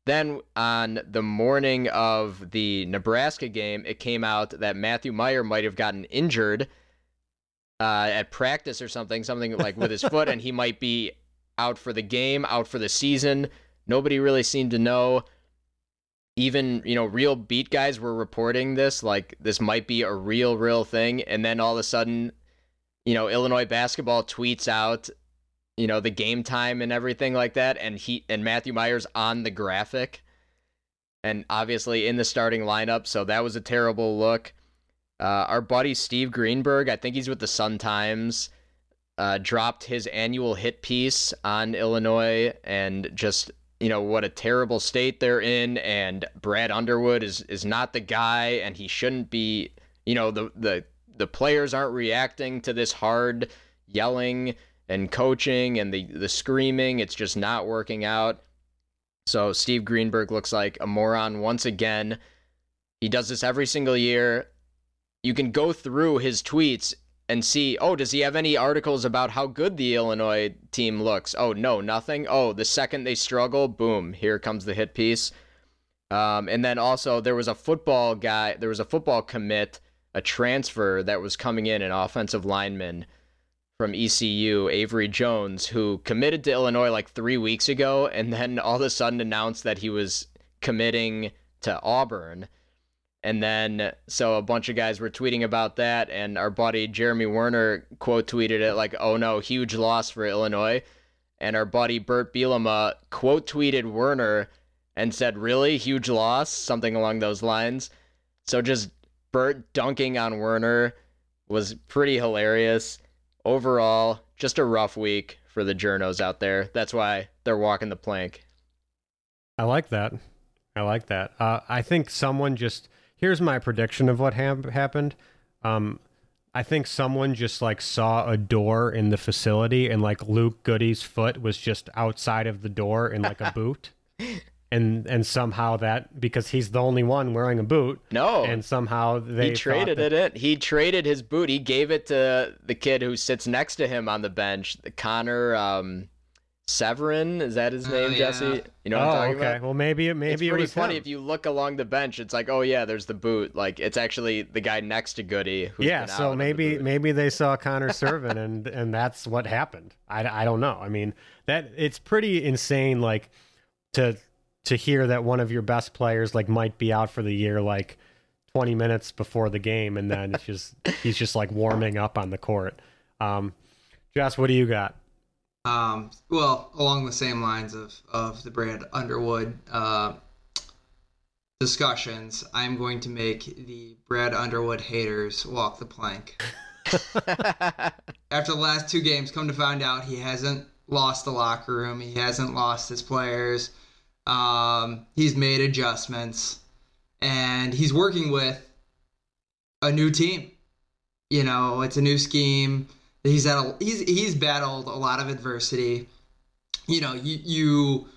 Then on the morning of the Nebraska game, it came out that Matthew Mayer might have gotten injured uh, at practice or something, something like with his foot, and he might be out for the game, out for the season. Nobody really seemed to know. Even you know real beat guys were reporting this like this might be a real real thing. And then all of a sudden you know illinois basketball tweets out you know the game time and everything like that and he and matthew mayers on the graphic and obviously in the starting lineup. So that was a terrible look. Uh, our buddy steve greenberg i think he's with the sun times uh, dropped his annual hit piece on illinois and just you know what a terrible state they're in and Brad Underwood is is not the guy and he shouldn't be you know the the the players aren't reacting to this hard yelling and coaching and the the screaming. It's just not working out. So Steve Greenberg looks like a moron once again. He does this every single year. You can go through his tweets and see, oh, does he have any articles about how good the Illinois team looks? Oh, no, nothing. Oh, the second they struggle, boom, here comes the hit piece. Um, and then also there was a football guy, there was a football commit, a transfer that was coming in, an offensive lineman from ECU, Avery Jones, who committed to Illinois like three weeks ago, and then all of a sudden announced that he was committing to Auburn. And then, so a bunch of guys were tweeting about that, and our buddy Jeremy Werner quote tweeted it like, oh no, huge loss for Illinois. And our buddy Bert Bielema quote tweeted Werner and said, really? Huge loss? Something along those lines. So just Bert dunking on Werner was pretty hilarious. Overall, just a rough week for the journos out there. That's why they're walking the plank. I like that. I like that. Uh, I think someone just here's my prediction of what ha- happened. Um, I think someone just like saw a door in the facility and like Luke Goody's foot was just outside of the door in like a boot. And and somehow that because he's the only one wearing a boot. No. And somehow they he traded that, it in. He traded his boot. He gave it to the kid who sits next to him on the bench, the Connor um, Severin. Is that his Oh, name, yeah. Jesse? You know what Oh, I'm talking okay. about? Well, maybe it maybe it's it pretty was funny him. if you look along the bench. It's like, oh yeah, there's the boot. Like it's actually the guy next to Goody. Who's yeah, been so of the maybe boot. maybe they saw Connor Serven and and that's what happened. I, I don't know. I mean that it's pretty insane like to to hear that one of your best players like might be out for the year like 20 minutes before the game and then it's just he's just like warming up on the court. Um Jess, what do you got? Um, well, along the same lines of, of the Brad Underwood uh, discussions, I'm going to make the Brad Underwood haters walk the plank. After the last two games, come to find out he hasn't lost the locker room. He hasn't lost his players. Um, he's made adjustments, and he's working with a new team. You know, it's a new scheme. He's had a, he's he's battled a lot of adversity. You know, you you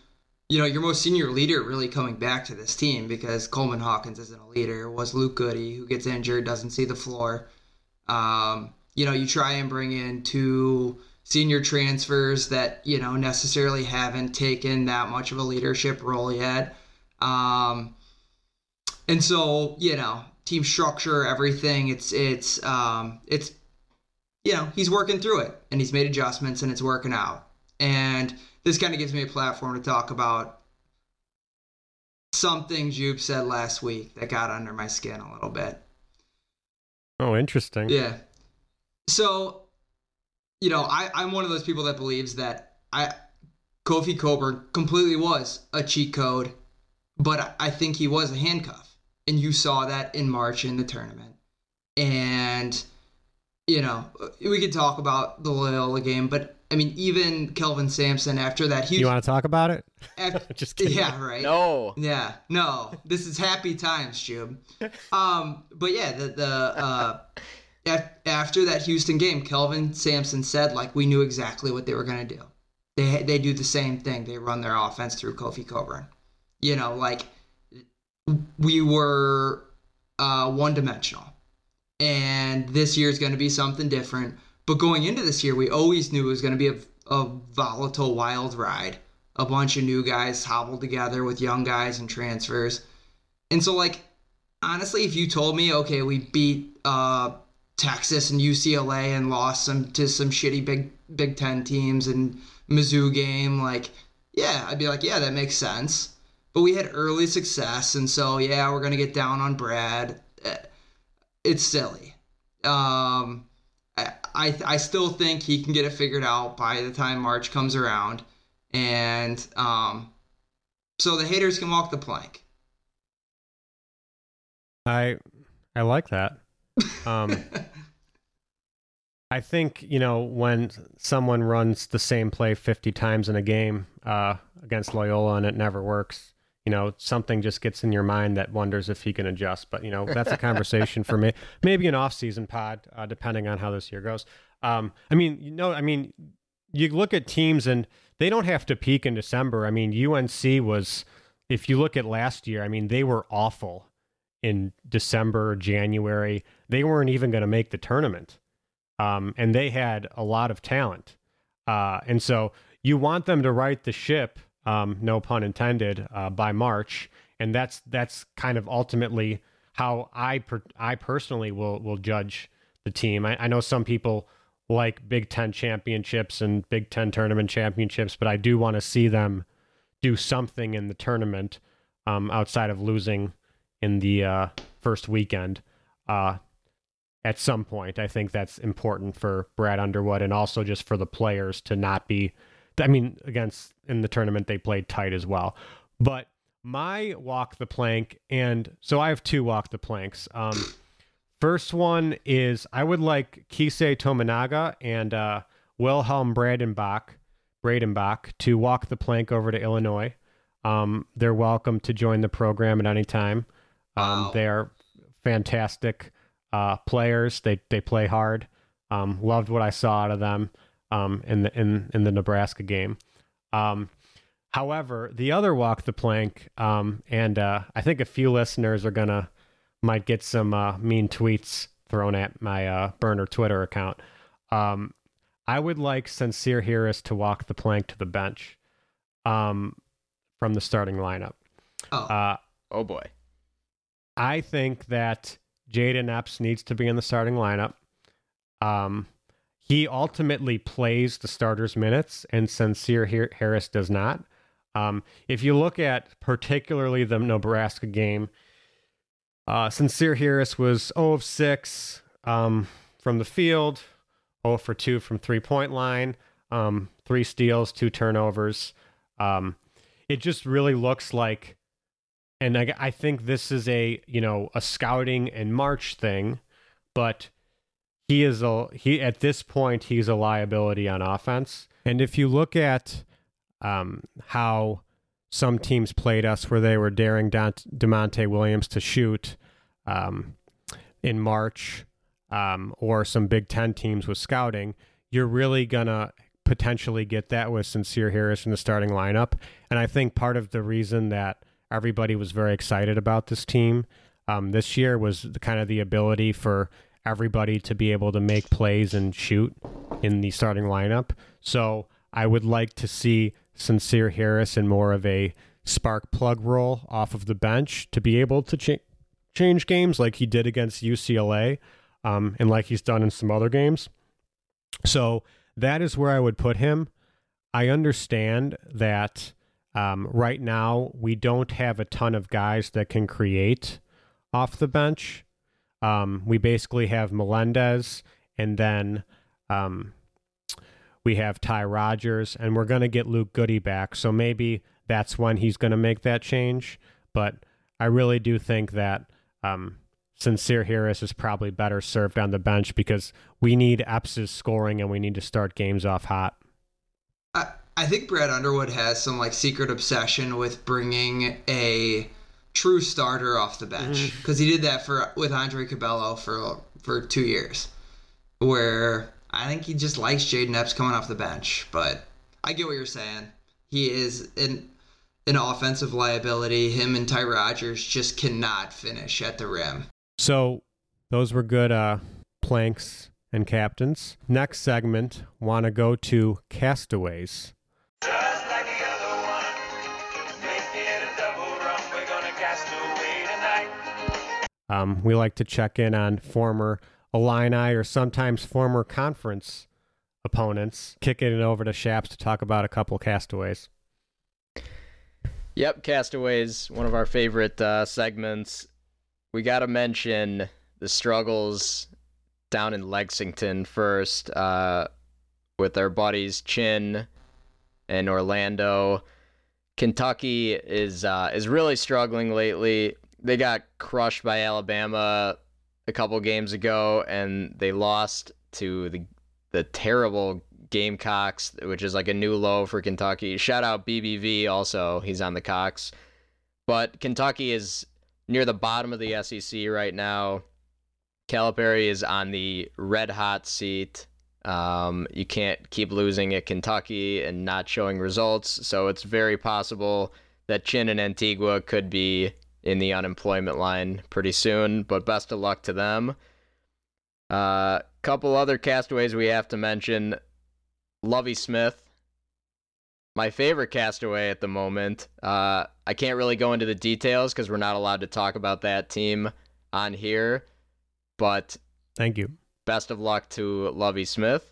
you know your most senior leader really coming back to this team because Coleman Hawkins isn't a leader. Was Luke Goody who gets injured, doesn't see the floor. Um, you know, you try and bring in two senior transfers that you know necessarily haven't taken that much of a leadership role yet. Um, and so you know, team structure, everything. It's it's um, it's you know he's working through it and he's made adjustments and it's working out. And this kind of gives me a platform to talk about something Jube said last week that got under my skin a little bit. Oh, interesting. Yeah. So, you know, I, I'm one of those people that believes that I Kofi Cockburn completely was a cheat code, but I think he was a handcuff. And you saw that in March in the tournament. And, you know, we could talk about the Loyola game, but I mean, even Kelvin Sampson after that huge. You want to talk about it? after, Just kidding. yeah, right. no. Yeah, no, this is happy times, Jube. Um, but yeah, the the uh, after that Houston game, Kelvin Sampson said like we knew exactly what they were gonna do. They they do the same thing. They run their offense through Kofi Cockburn. You know, like we were uh, one dimensional, and this year is going to be something different. But going into this year, we always knew it was going to be a, a volatile, wild ride. A bunch of new guys hobbled together with young guys and transfers. And so, like, honestly, if you told me, okay, we beat uh, Texas and UCLA and lost some to some shitty Big Big Ten teams and Mizzou game, like, yeah, I'd be like, yeah, that makes sense. but we had early success, and so yeah, we're gonna get down on Brad. It's silly. Um, I, I I still think he can get it figured out by the time March comes around, and um, so the haters can walk the plank. I I like that. Um, I think you know when someone runs the same play 50 times in a game uh, against Loyola and it never works. You know, something just gets in your mind that wonders if he can adjust. But you know, that's a conversation for me. Maybe an off-season pod, uh, depending on how this year goes. Um, I mean, you know, I mean, you look at teams and they don't have to peak in December. I mean, UNC was, if you look at last year, I mean, they were awful in December, January. They weren't even going to make the tournament. Um, and they had a lot of talent. Uh, and so you want them to right the ship, um, no pun intended, uh, by March. And that's that's kind of ultimately how I per- I personally will will judge the team. I, I know some people like Big Ten championships and Big Ten tournament championships, but I do want to see them do something in the tournament um, outside of losing in the uh, first weekend. Uh, at some point, I think that's important for Brad Underwood and also just for the players to not be. I mean, against in the tournament they played tight as well, but my walk the plank, and so I have two walk the planks. Um, first one is I would like Keisei Tominaga and uh, Wilhelm Breidenbach, Breidenbach to walk the plank over to Illinois. Um, they're welcome to join the program at any time. Um, Wow. They are fantastic uh, players. They they play hard. Um, loved what I saw out of them um, in the in in the Nebraska game. Um, however, the other walk the plank, um, and uh, I think a few listeners are gonna might get some uh, mean tweets thrown at my uh, burner Twitter account. Um, I would like Sencire Harris to walk the plank to the bench um, from the starting lineup. Oh, Uh, Oh boy. I think that Jayden Epps needs to be in the starting lineup. Um, he ultimately plays the starters' minutes, and Sencire Harris does not. Um, if you look at particularly the Nebraska game, uh, Sencire Harris was 0 of 6 um, from the field, 0 for 2 from three point line, um, three steals, two turnovers. Um, it just really looks like and I, I think this is a you know a scouting and March thing, but he is a he at this point he's a liability on offense. And if you look at um, how some teams played us, where they were daring Dont- Da'Monte Williams to shoot um, in March, um, or some Big Ten teams with scouting, you're really gonna potentially get that with Sencire Harris in the starting lineup. And I think part of the reason that everybody was very excited about this team um, this year was the, kind of the ability for everybody to be able to make plays and shoot in the starting lineup. So I would like to see Sencire Harris in more of a spark plug role off of the bench to be able to cha- change games like he did against UCLA um, and like he's done in some other games. So that is where I would put him. I understand that um, right now we don't have a ton of guys that can create off the bench. Um, we basically have Melendez and then um, we have Ty Rogers, and we're going to get Luke Goody back. So maybe that's when he's going to make that change. But I really do think that um, Sencire Harris is probably better served on the bench because we need Epps' scoring and we need to start games off hot. I, I think Brad Underwood has some like secret obsession with bringing a true starter off the bench because he did that for with Andre Curbelo for for two years, where I think he just likes Jayden Epps coming off the bench. But I get what you're saying. He is an an offensive liability. Him and Ty Rogers just cannot finish at the rim. So those were good uh, planks and captains. Next segment, want to go to castaways. Um, we like to check in on former Illini or sometimes former conference opponents, kicking it over to Shaps to talk about a couple castaways. Yep, Castaways, one of our favorite uh, segments. We got to mention the struggles down in Lexington first uh, with our buddies Chin and Orlando. Kentucky is uh, is really struggling lately. They got crushed by Alabama a couple games ago, and they lost to the the terrible Gamecocks, which is like a new low for Kentucky. Shout out BBV also, he's on the Cox. But Kentucky is near the bottom of the SEC right now. Calipari is on the red hot seat. Um, you can't keep losing at Kentucky and not showing results, so it's very possible that Chin and Antigua could be in the unemployment line pretty soon. But best of luck to them. A uh, couple other castaways we have to mention. Lovie Smith, my favorite castaway at the moment. Uh, I can't really go into the details because we're not allowed to talk about that team on here. But Thank you. best of luck to Lovie Smith.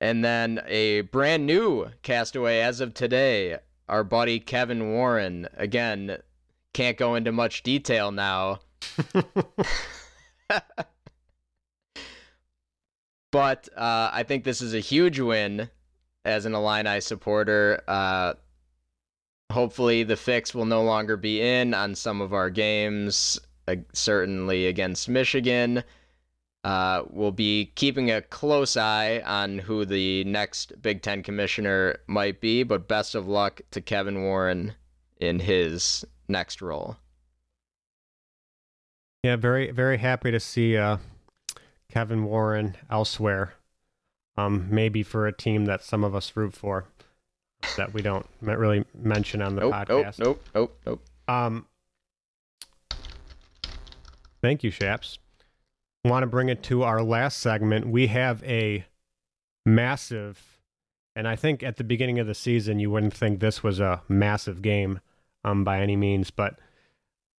And then a brand new castaway as of today, our buddy Kevin Warren. Again, can't go into much detail now. but uh, I think this is a huge win as an Illini supporter. Uh, hopefully, the fix will no longer be in on some of our games, uh, certainly against Michigan. Uh, we'll be keeping a close eye on who the next Big Ten commissioner might be, but best of luck to Kevin Warren in his next role. Yeah, very very happy to see uh, Kevin Warren elsewhere. Um, maybe for a team that some of us root for that we don't really mention on the Nope, nope, podcast. nope, nope, nope. Um, thank you, Shaps. Want to bring it to our last segment. We have a massive, and I think at the beginning of the season, you wouldn't think this was a massive game um, by any means, but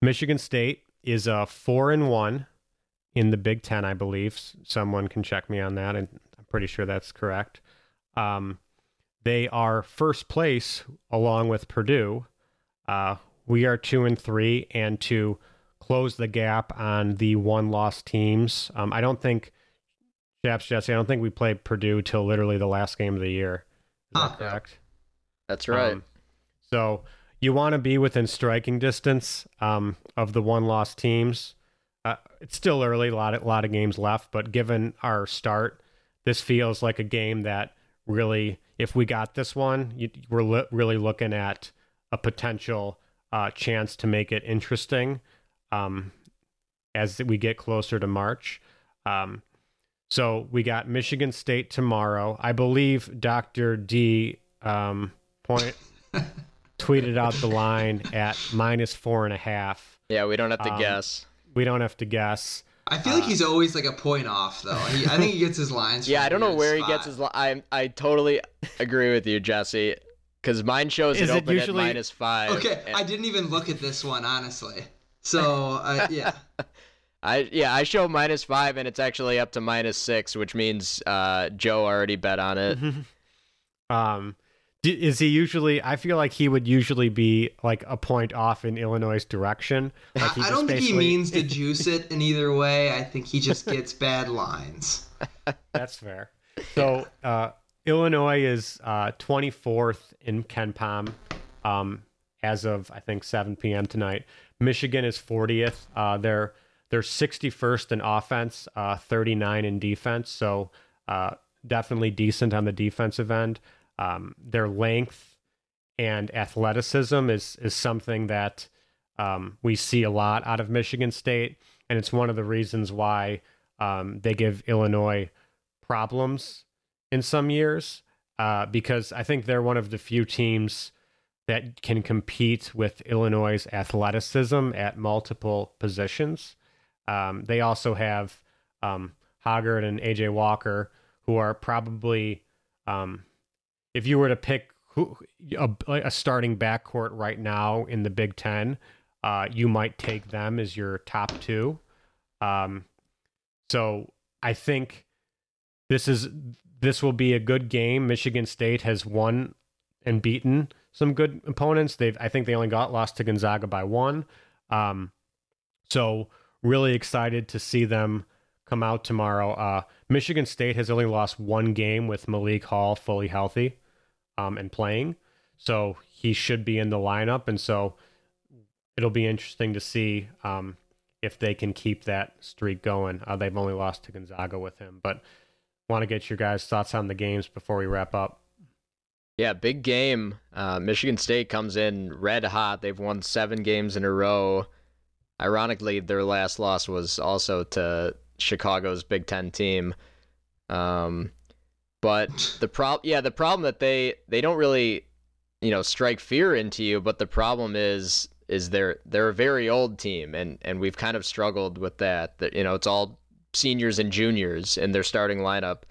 Michigan State is a four and one in the Big Ten, I believe. Someone can check me on that, and I'm pretty sure that's correct. Um, they are first place along with Purdue. Uh, we are two and three, and to close the gap on the one loss teams. Um, I don't think, Chaps Jesse, I don't think we played Purdue till literally the last game of the year. Is Huh. that correct? That's right. Um, so you want to be within striking distance um, of the one loss teams. Uh, it's still early, a lot of, lot of games left, but given our start, this feels like a game that really, if we got this one, you, we're li- really looking at a potential uh, chance to make it interesting um, as we get closer to March. Um, so we got Michigan State tomorrow. I believe Dr. D um, point tweeted out the line at minus four and a half. yeah, we don't have to um, guess. We don't have to guess. I feel like he's always like a point off though. He, I think he gets his lines. Yeah, from I a don't know weird where he gets his. Li- I I totally agree with you, Jesse. Because mine shows Is it it open usually- at minus five. Okay, and I didn't even look at this one honestly. So uh, yeah, I yeah, I show minus five, and it's actually up to minus six, which means uh, Joe already bet on it. Um, d- is he usually? I feel like he would usually be like a point off in Illinois' direction. Like he I, don't think he means to juice it in either way. I think he just gets bad lines. That's fair. So uh, Illinois is uh, 24th in KenPom um, as of I think 7 p.m. tonight. Michigan is 40th. Uh, they're they're 61st in offense, uh, 39 in defense. So uh, definitely decent on the defensive end. Um, their length and athleticism is is something that um, we see a lot out of Michigan State, and it's one of the reasons why um, they give Illinois problems in some years uh, because I think they're one of the few teams that can compete with Illinois' athleticism at multiple positions. Um, they also have um, Hoggard and AJ Walker, who are probably, um, if you were to pick who, a, a starting backcourt right now in the Big Ten, uh, you might take them as your top two. Um, so I think this is this will be a good game. Michigan State has won and beaten some good opponents. They've I think they only got lost to Gonzaga by one. Um, so really excited to see them come out tomorrow. Uh, Michigan State has only lost one game with Malik Hall fully healthy um, and playing, so he should be in the lineup, and so it'll be interesting to see um, if they can keep that streak going. Uh, they've only lost to Gonzaga with him, but want to get your guys' thoughts on the games before we wrap up. Yeah, big game. Uh, Michigan State comes in red hot. They've won seven games in a row. Ironically, their last loss was also to Chicago's Big Ten team. Um, but the problem, yeah, the problem that they they don't really, you know, strike fear into you. But the problem is is they're they're a very old team, and and we've kind of struggled with that. That you know, it's all seniors and juniors in their starting lineup,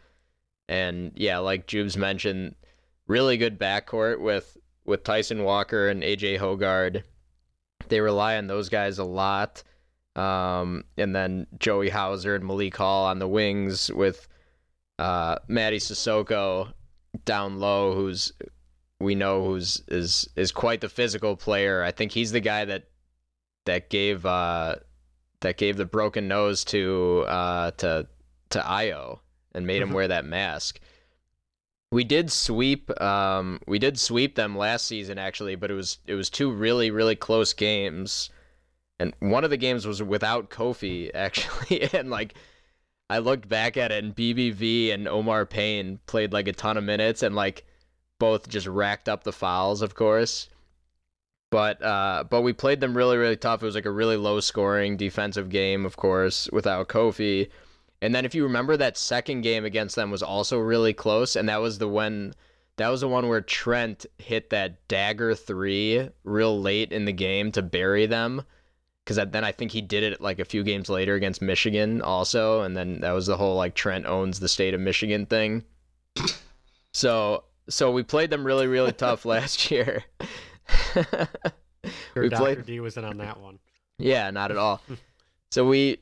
and yeah, like Jubes mentioned, really good backcourt with with Tyson Walker and AJ Hoggard. They rely on those guys a lot. Um, and then Joey Hauser and Malik Hall on the wings with uh, Mady Sissoko down low, who's we know who's is is quite the physical player. I think he's the guy that that gave uh, that gave the broken nose to uh, to to Io and made him wear that mask. We did sweep um, we did sweep them last season actually, but it was it was two really really close games. And one of the games was without Kofi actually and like I looked back at it and BBV and Omar Payne played like a ton of minutes and like both just racked up the fouls, of course. But uh, but we played them really really tough. It was like a really low scoring defensive game, of course, without Kofi. And then if you remember that second game against them was also really close, and that was the one that was the one where Trent hit that dagger three real late in the game to bury them. Because then I think he did it like a few games later against Michigan also, and then that was the whole like Trent owns the state of Michigan thing. So so we played them really really tough last year. We Dr. played D was in on that one. yeah, not at all. so we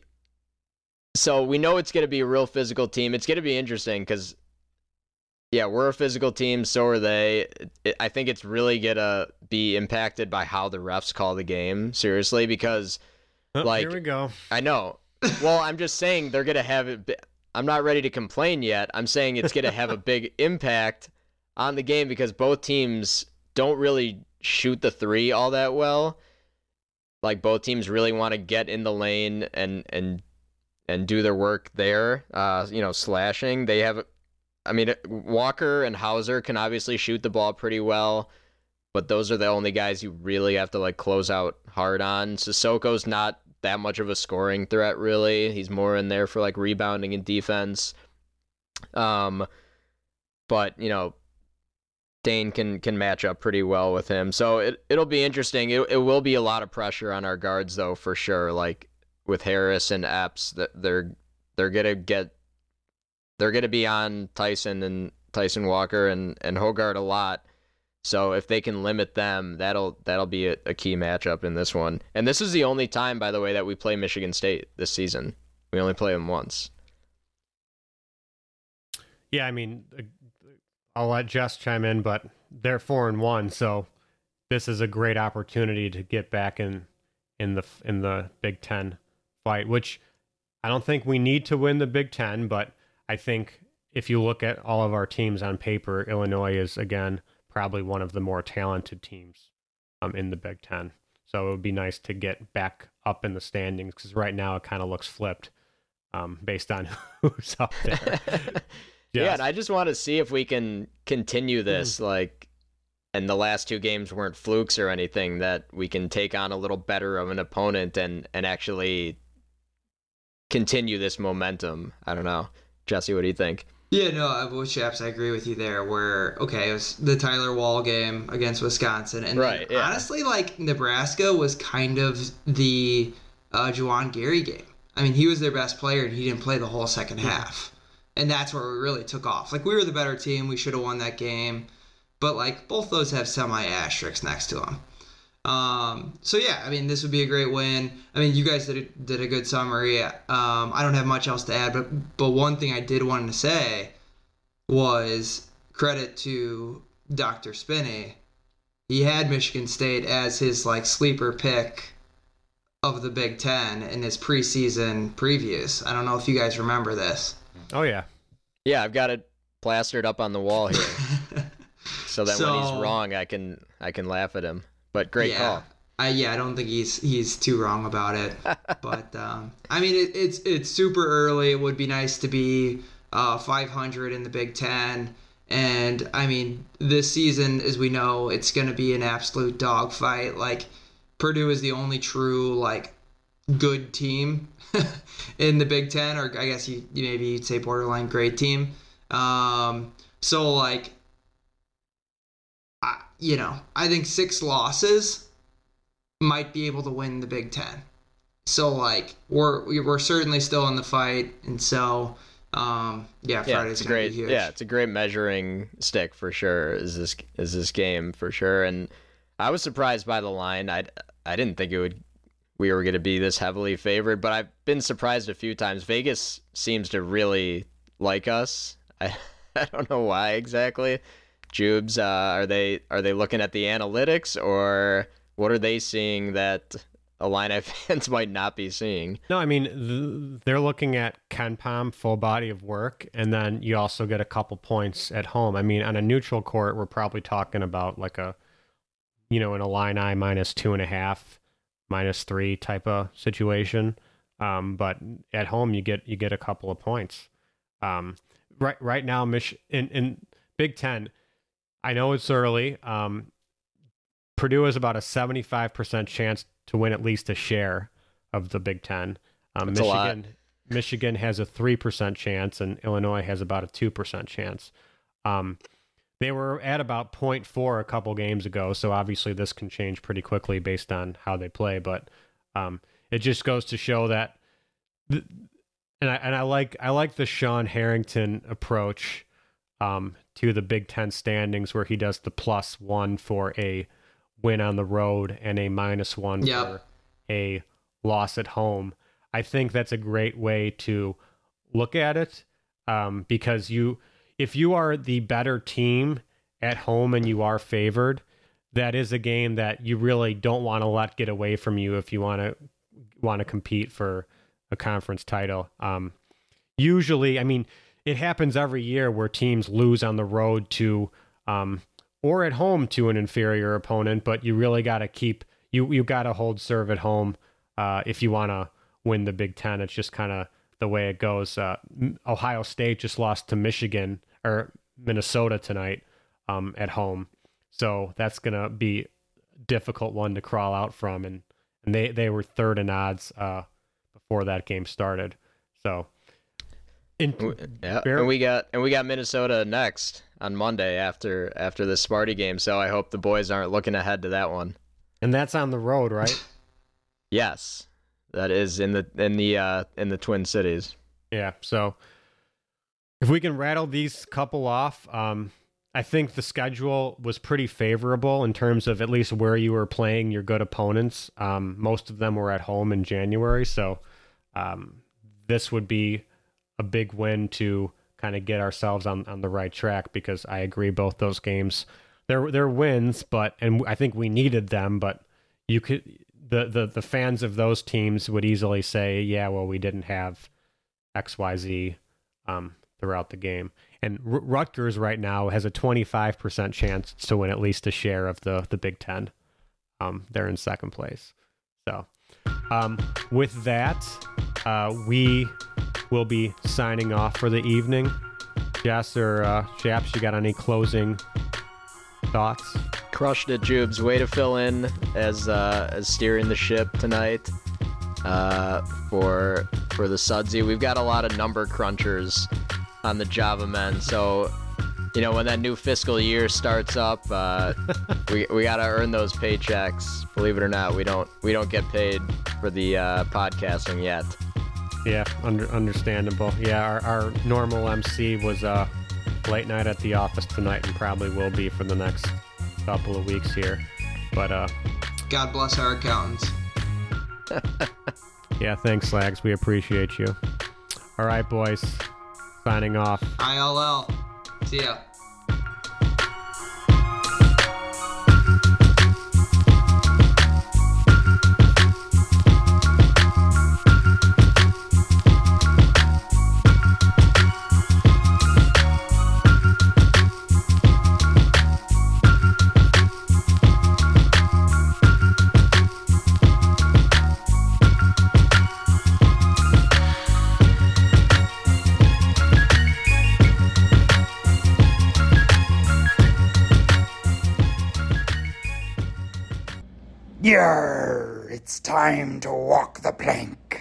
so we know it's going to be a real physical team. It's going to be interesting cuz yeah, we're a physical team, so are they. It, I think it's really going to be impacted by how the refs call the game, seriously, because Oh, Like- here we go. I know. Well, I'm just saying they're going to have it. bi- I'm not ready to complain yet. I'm saying it's going to have a big impact on the game because both teams don't really shoot the three all that well. Like both teams really want to get in the lane and and and do their work there. Uh, you know, slashing. They have. I mean, Walker and Hauser can obviously shoot the ball pretty well, but those are the only guys you really have to like close out hard on. Sissoko's not that much of a scoring threat really. He's more in there for like rebounding and defense. Um but, you know, Dain can can match up pretty well with him. So it it'll be interesting. It it will be a lot of pressure on our guards though for sure. Like with Harris and Epps that they're they're to get they're going to be on Tyson and Tyson Walker and and Hoggard a lot. So if they can limit them, that'll that'll be a, a key matchup in this one. And this is the only time, by the way, that we play Michigan State this season. We only play them once. Yeah, I mean, I'll let Jess chime in, but they're four and one, so this is a great opportunity to get back in in the in the Big Ten fight. Which I don't think we need to win the Big Ten, but I think if you look at all of our teams on paper, Illinois is again probably one of the more talented teams um, in the Big Ten. So it would be nice to get back up in the standings because right now it kind of looks flipped um, based on who's up there. Yeah, and I just want to see if we can continue this. Like, and the last two games weren't flukes or anything. That we can take on a little better of an opponent and and actually continue this momentum. I don't know, Jesse. What do you think? Yeah, no, I- with Chaps, I agree with you there. Where okay, it was the Tyler Wahl game against Wisconsin, and Right, yeah. honestly, like Nebraska was kind of the uh, Juwan Gary game. I mean, he was their best player, and he didn't play the whole second half, and that's where we really took off. Like we were the better team, we should have won that game, but like both those have semi asterisks next to them. Um, so yeah, I mean, this would be a great win. I mean, you guys did a, did a good summary. Um, I don't have much else to add, but but one thing I did want to say was credit to Dr. Spinney. He he had Michigan State as his like sleeper pick of the Big Ten in his preseason previews. I don't know if you guys remember this. Oh yeah. Yeah, I've got it plastered up on the wall here, so that when he's wrong, I can I can laugh at him. But great yeah. call. I, yeah, I don't think he's he's too wrong about it. but um, I mean, it, it's it's super early. It would be nice to be uh, 500 in the Big Ten. And I mean, this season, as we know, it's going to be an absolute dogfight. Like Purdue is the only true like good team in the Big Ten, or I guess you, you maybe you'd say borderline great team. Um, so like, I, you know, I think six losses might be able to win the Big Ten. So like, we're we're certainly still in the fight, and so um, yeah, Yeah, Friday's gonna great be huge. yeah, it's a great measuring stick for sure. Is this is this game for sure? And I was surprised by the line. I I didn't think it would. We were going to be this heavily favored, but I've been surprised a few times. Vegas seems to really like us. I I don't know why exactly. Jubes, uh, are they are they looking at the analytics or what are they seeing that Illini fans might not be seeing? No, I mean th- they're looking at KenPom full body of work, and then you also get a couple points at home. I mean, on a neutral court, we're probably talking about like a, you know, an Illini minus two and a half, minus three type of situation. Um, but at home, you get you get a couple of points. Um, right right now, Mich- in in Big Ten, I know it's early. Um, Purdue has about a seventy five percent chance to win at least a share of the Big Ten. Um, That's a lot. Michigan Michigan has a three percent chance, and Illinois has about a two percent chance. Um, they were at about 0.4 a couple games ago, so obviously this can change pretty quickly based on how they play. But um, it just goes to show that, th- and I and I like I like the Sean Harrington approach um, to the Big Ten standings, where he does the plus one for a win on the road and a minus one Yep. for a loss at home. I think that's a great way to look at it um, because you, if you are the better team at home and you are favored, that is a game that you really don't want to let get away from you if you want to want to compete for a conference title. Um, usually, I mean, it happens every year where teams lose on the road to um, or at home to an inferior opponent, but you really got to keep you you got to hold serve at home uh, if you want to win the Big Ten. It's just kind of the way it goes. Uh, Ohio State just lost to Michigan or Minnesota tonight um, at home, so that's gonna be difficult one to crawl out from, and and they they were third in odds uh, before that game started. So, in Yeah, and we got and we got Minnesota next on Monday after after the Sparty game. So I hope the boys aren't looking ahead to that one. and that's on the road, right? Yes, that is in the in the uh, in the Twin Cities. Yeah. So if we can rattle these couple off, um, I think the schedule was pretty favorable in terms of at least where you were playing your good opponents. Um, most of them were at home in January, so um, this would be a big win to kind of get ourselves on, on the right track because I agree both those games they're they're wins, but and I think we needed them, but you could the the the fans of those teams would easily say, yeah, well, we didn't have X Y Z um, throughout the game. And R- Rutgers right now has a 25% chance to win at least a share of the the Big Ten. Um, they're in second place. So, um, with that, uh, we will be signing off for the evening. Jess or uh, Shaps, you got any closing thoughts? Crushed it, Jubes. Way to fill in as uh, as steering the ship tonight uh, for for the Sudsy. We've got a lot of number crunchers on the Java men, so you know when that new fiscal year starts up, uh, we we gotta earn those paychecks. Believe it or not, we don't we don't get paid for the uh, podcasting yet. Yeah, under, understandable. Yeah, our, our normal MC was uh, late night at the office tonight and probably will be for the next couple of weeks here. But uh, God bless our accountants. yeah, thanks, Slags. We appreciate you. All right, boys. Signing off. ILL. See ya. Yar! It's time to walk the plank.